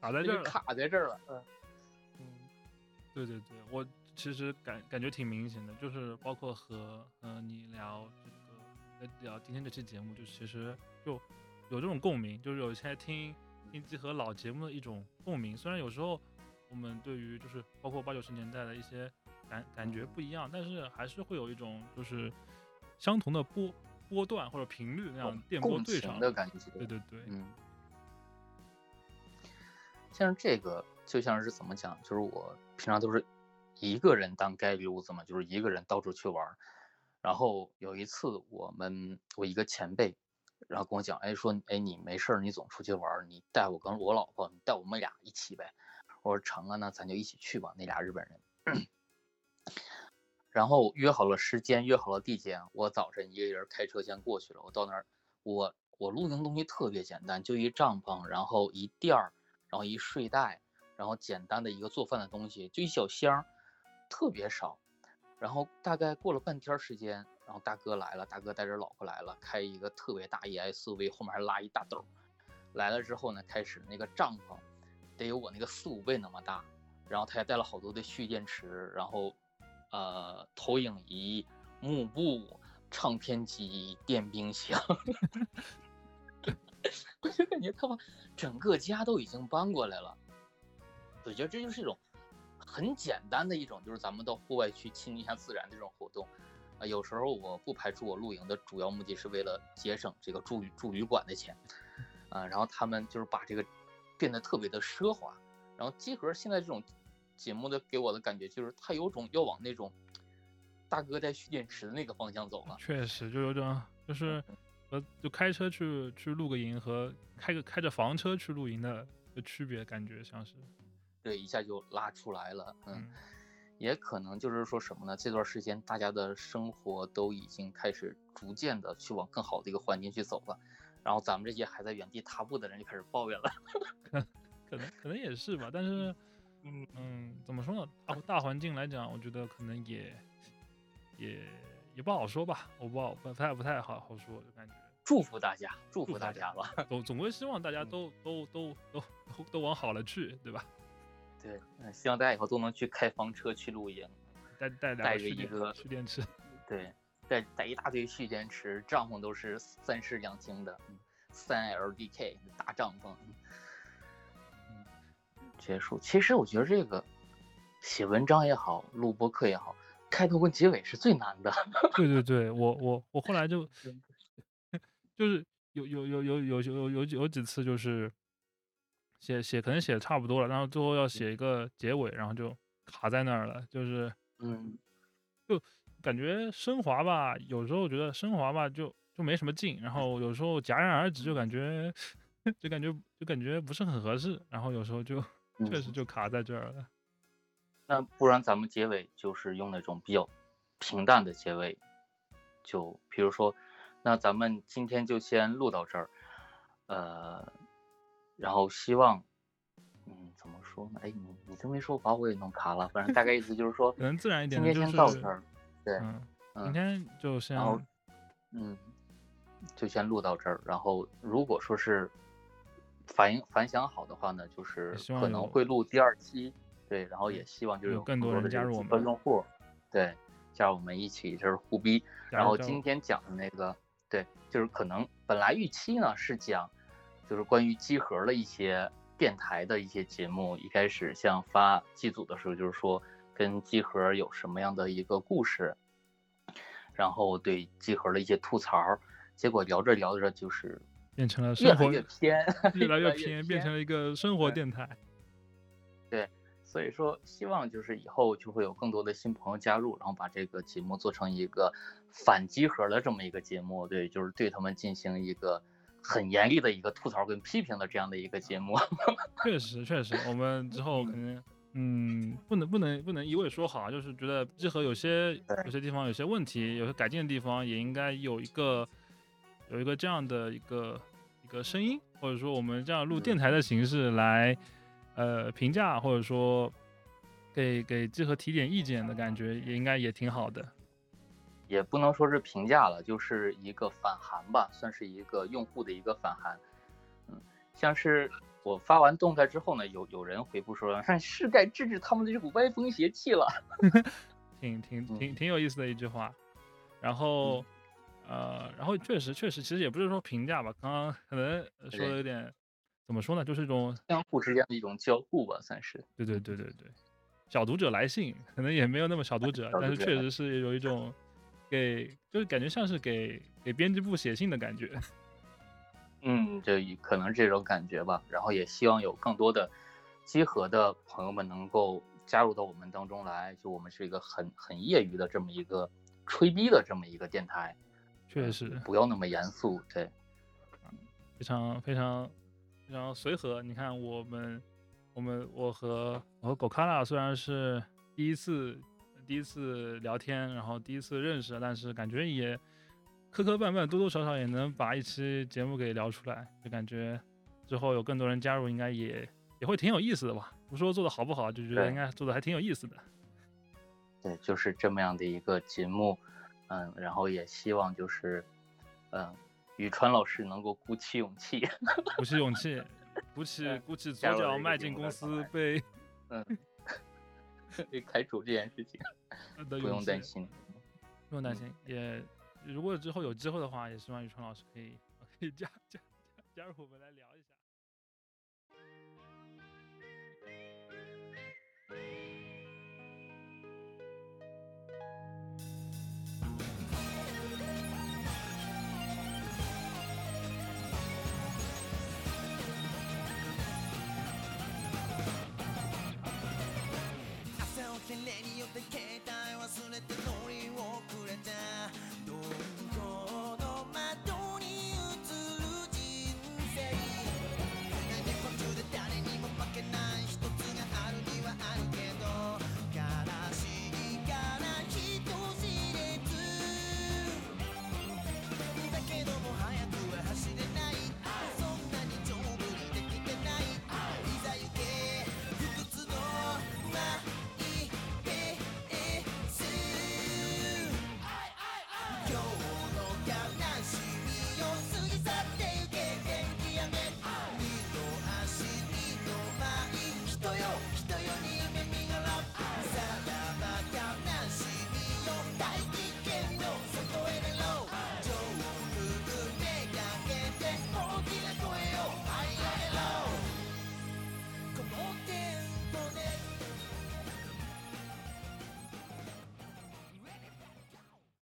卡在 这儿了，卡在这儿了。嗯嗯，对对对，我其实感感觉挺明显的，就是包括和呃你聊这个聊今天这期节目，就其实就有这种共鸣，就是有些听听集合老节目的一种共鸣。虽然有时候我们对于就是包括八九十年代的一些感感觉不一样，但是还是会有一种就是相同的波波段或者频率那样电波对上的感觉。对对对，嗯。像这个就像是怎么讲，就是我平常都是一个人当街溜子嘛，就是一个人到处去玩。然后有一次，我们我一个前辈，然后跟我讲，哎，说，哎，你没事儿，你总出去玩，你带我跟我老婆，你带我们俩一起呗。我说成啊，那咱就一起去吧。那俩日本人，然后约好了时间，约好了地点。我早晨一个人开车先过去了。我到那儿，我我露营东西特别简单，就一帐篷，然后一垫儿。然后一睡袋，然后简单的一个做饭的东西，就一小箱，特别少。然后大概过了半天时间，然后大哥来了，大哥带着老婆来了，开一个特别大一 SUV，后面还拉一大兜。来了之后呢，开始那个帐篷得有我那个四五倍那么大，然后他还带了好多的蓄电池，然后呃投影仪、幕布、唱片机、电冰箱。我就感觉他把整个家都已经搬过来了。我觉得这就是一种很简单的一种，就是咱们到户外去亲近一下自然的这种活动。啊，有时候我不排除我露营的主要目的是为了节省这个住住旅馆的钱。啊，然后他们就是把这个变得特别的奢华。然后集合现在这种节目的给我的感觉就是，他有种要往那种大哥带蓄电池的那个方向走了。确实，就有种就是。呃就开车去去露个营和开个开着房车去露营的的区别，感觉像是，对，一下就拉出来了。嗯，也可能就是说什么呢？这段时间大家的生活都已经开始逐渐的去往更好的一个环境去走了，然后咱们这些还在原地踏步的人就开始抱怨了。可能可能也是吧，但是，嗯嗯，怎么说呢？大大环境来讲，我觉得可能也也。也不好说吧，我不好不太不太好好说，就感觉祝福大家，祝福大家吧，总总归希望大家 都都都都都都往好了去，对吧？对，希望大家以后都能去开房车去露营，带带带着一个蓄电池，对，带带一大堆蓄电池，帐篷都是三室两厅的，三 LDK 大帐篷。嗯，结束。其实我觉得这个写文章也好，录播课也好。开头跟结尾是最难的。对对对，我我我后来就 就是有有有有有有有有几次就是写写可能写的差不多了，然后最后要写一个结尾，然后就卡在那儿了。就是嗯，就感觉升华吧，有时候觉得升华吧就就没什么劲，然后有时候戛然而止就感觉 就感觉就感觉不是很合适，然后有时候就 确实就卡在这儿了。那不然咱们结尾就是用那种比较平淡的结尾，就比如说，那咱们今天就先录到这儿，呃，然后希望，嗯，怎么说呢？哎，你你这么一说，把我也弄卡了。反正大概意思就是说，可能自然一点，今天先到这儿，对，嗯今天就先，然后，嗯，就先录到这儿。然后如果说是反应反响好的话呢，就是可能会录第二期。对，然后也希望就是有更多的加入我们用户，对，加入我们一起就是互逼。然后今天讲的那个，对，就是可能本来预期呢是讲，就是关于机核的一些电台的一些节目。一开始像发机组的时候，就是说跟机核有什么样的一个故事，然后对机核的一些吐槽。结果聊着聊着就是变成了 越来越偏，越来越偏，变成了一个生活电台。对。所以说，希望就是以后就会有更多的新朋友加入，然后把这个节目做成一个反集合的这么一个节目，对，就是对他们进行一个很严厉的一个吐槽跟批评的这样的一个节目。确实，确实，我们之后可能，嗯，不能不能不能一味说好，就是觉得集合有些有些地方有些问题，有些改进的地方，也应该有一个有一个这样的一个一个声音，或者说我们这样录电台的形式来。呃，评价或者说给给集合提点意见的感觉，也应该也挺好的。也不能说是评价了，就是一个返函吧，算是一个用户的一个返函。嗯，像是我发完动态之后呢，有有人回复说，是该治治他们的这股歪风邪气了。挺挺挺挺有意思的一句话。然后，呃，然后确实确实，其实也不是说评价吧，刚刚可能说的有点怎么说呢，就是一种相互之间的一种交互吧，算是。对对对对对，小读者来信可能也没有那么小读者，但是确实是有一种给，就是感觉像是给给编辑部写信的感觉。嗯，就可能这种感觉吧。然后也希望有更多的集合的朋友们能够加入到我们当中来。就我们是一个很很业余的这么一个吹逼的这么一个电台，确实不要那么严肃。对，非常非常非常随和。你看我们我们我和我和狗卡拉虽然是第一次第一次聊天，然后第一次认识，但是感觉也。磕磕绊绊，多多少少也能把一期节目给聊出来，就感觉之后有更多人加入，应该也也会挺有意思的吧。不说做的好不好，就觉得应该做的还挺有意思的。对，就是这么样的一个节目，嗯，然后也希望就是，嗯，宇川老师能够鼓起勇气，鼓起勇气，鼓起鼓起左脚迈进公司被，嗯，被开除这件事情，不用担心，不用担心，也。如果之后有机会的话，也希望宇川老师可以 可以加加加入我们来聊。て例によって携帯忘れて乗り遅れた。どこの窓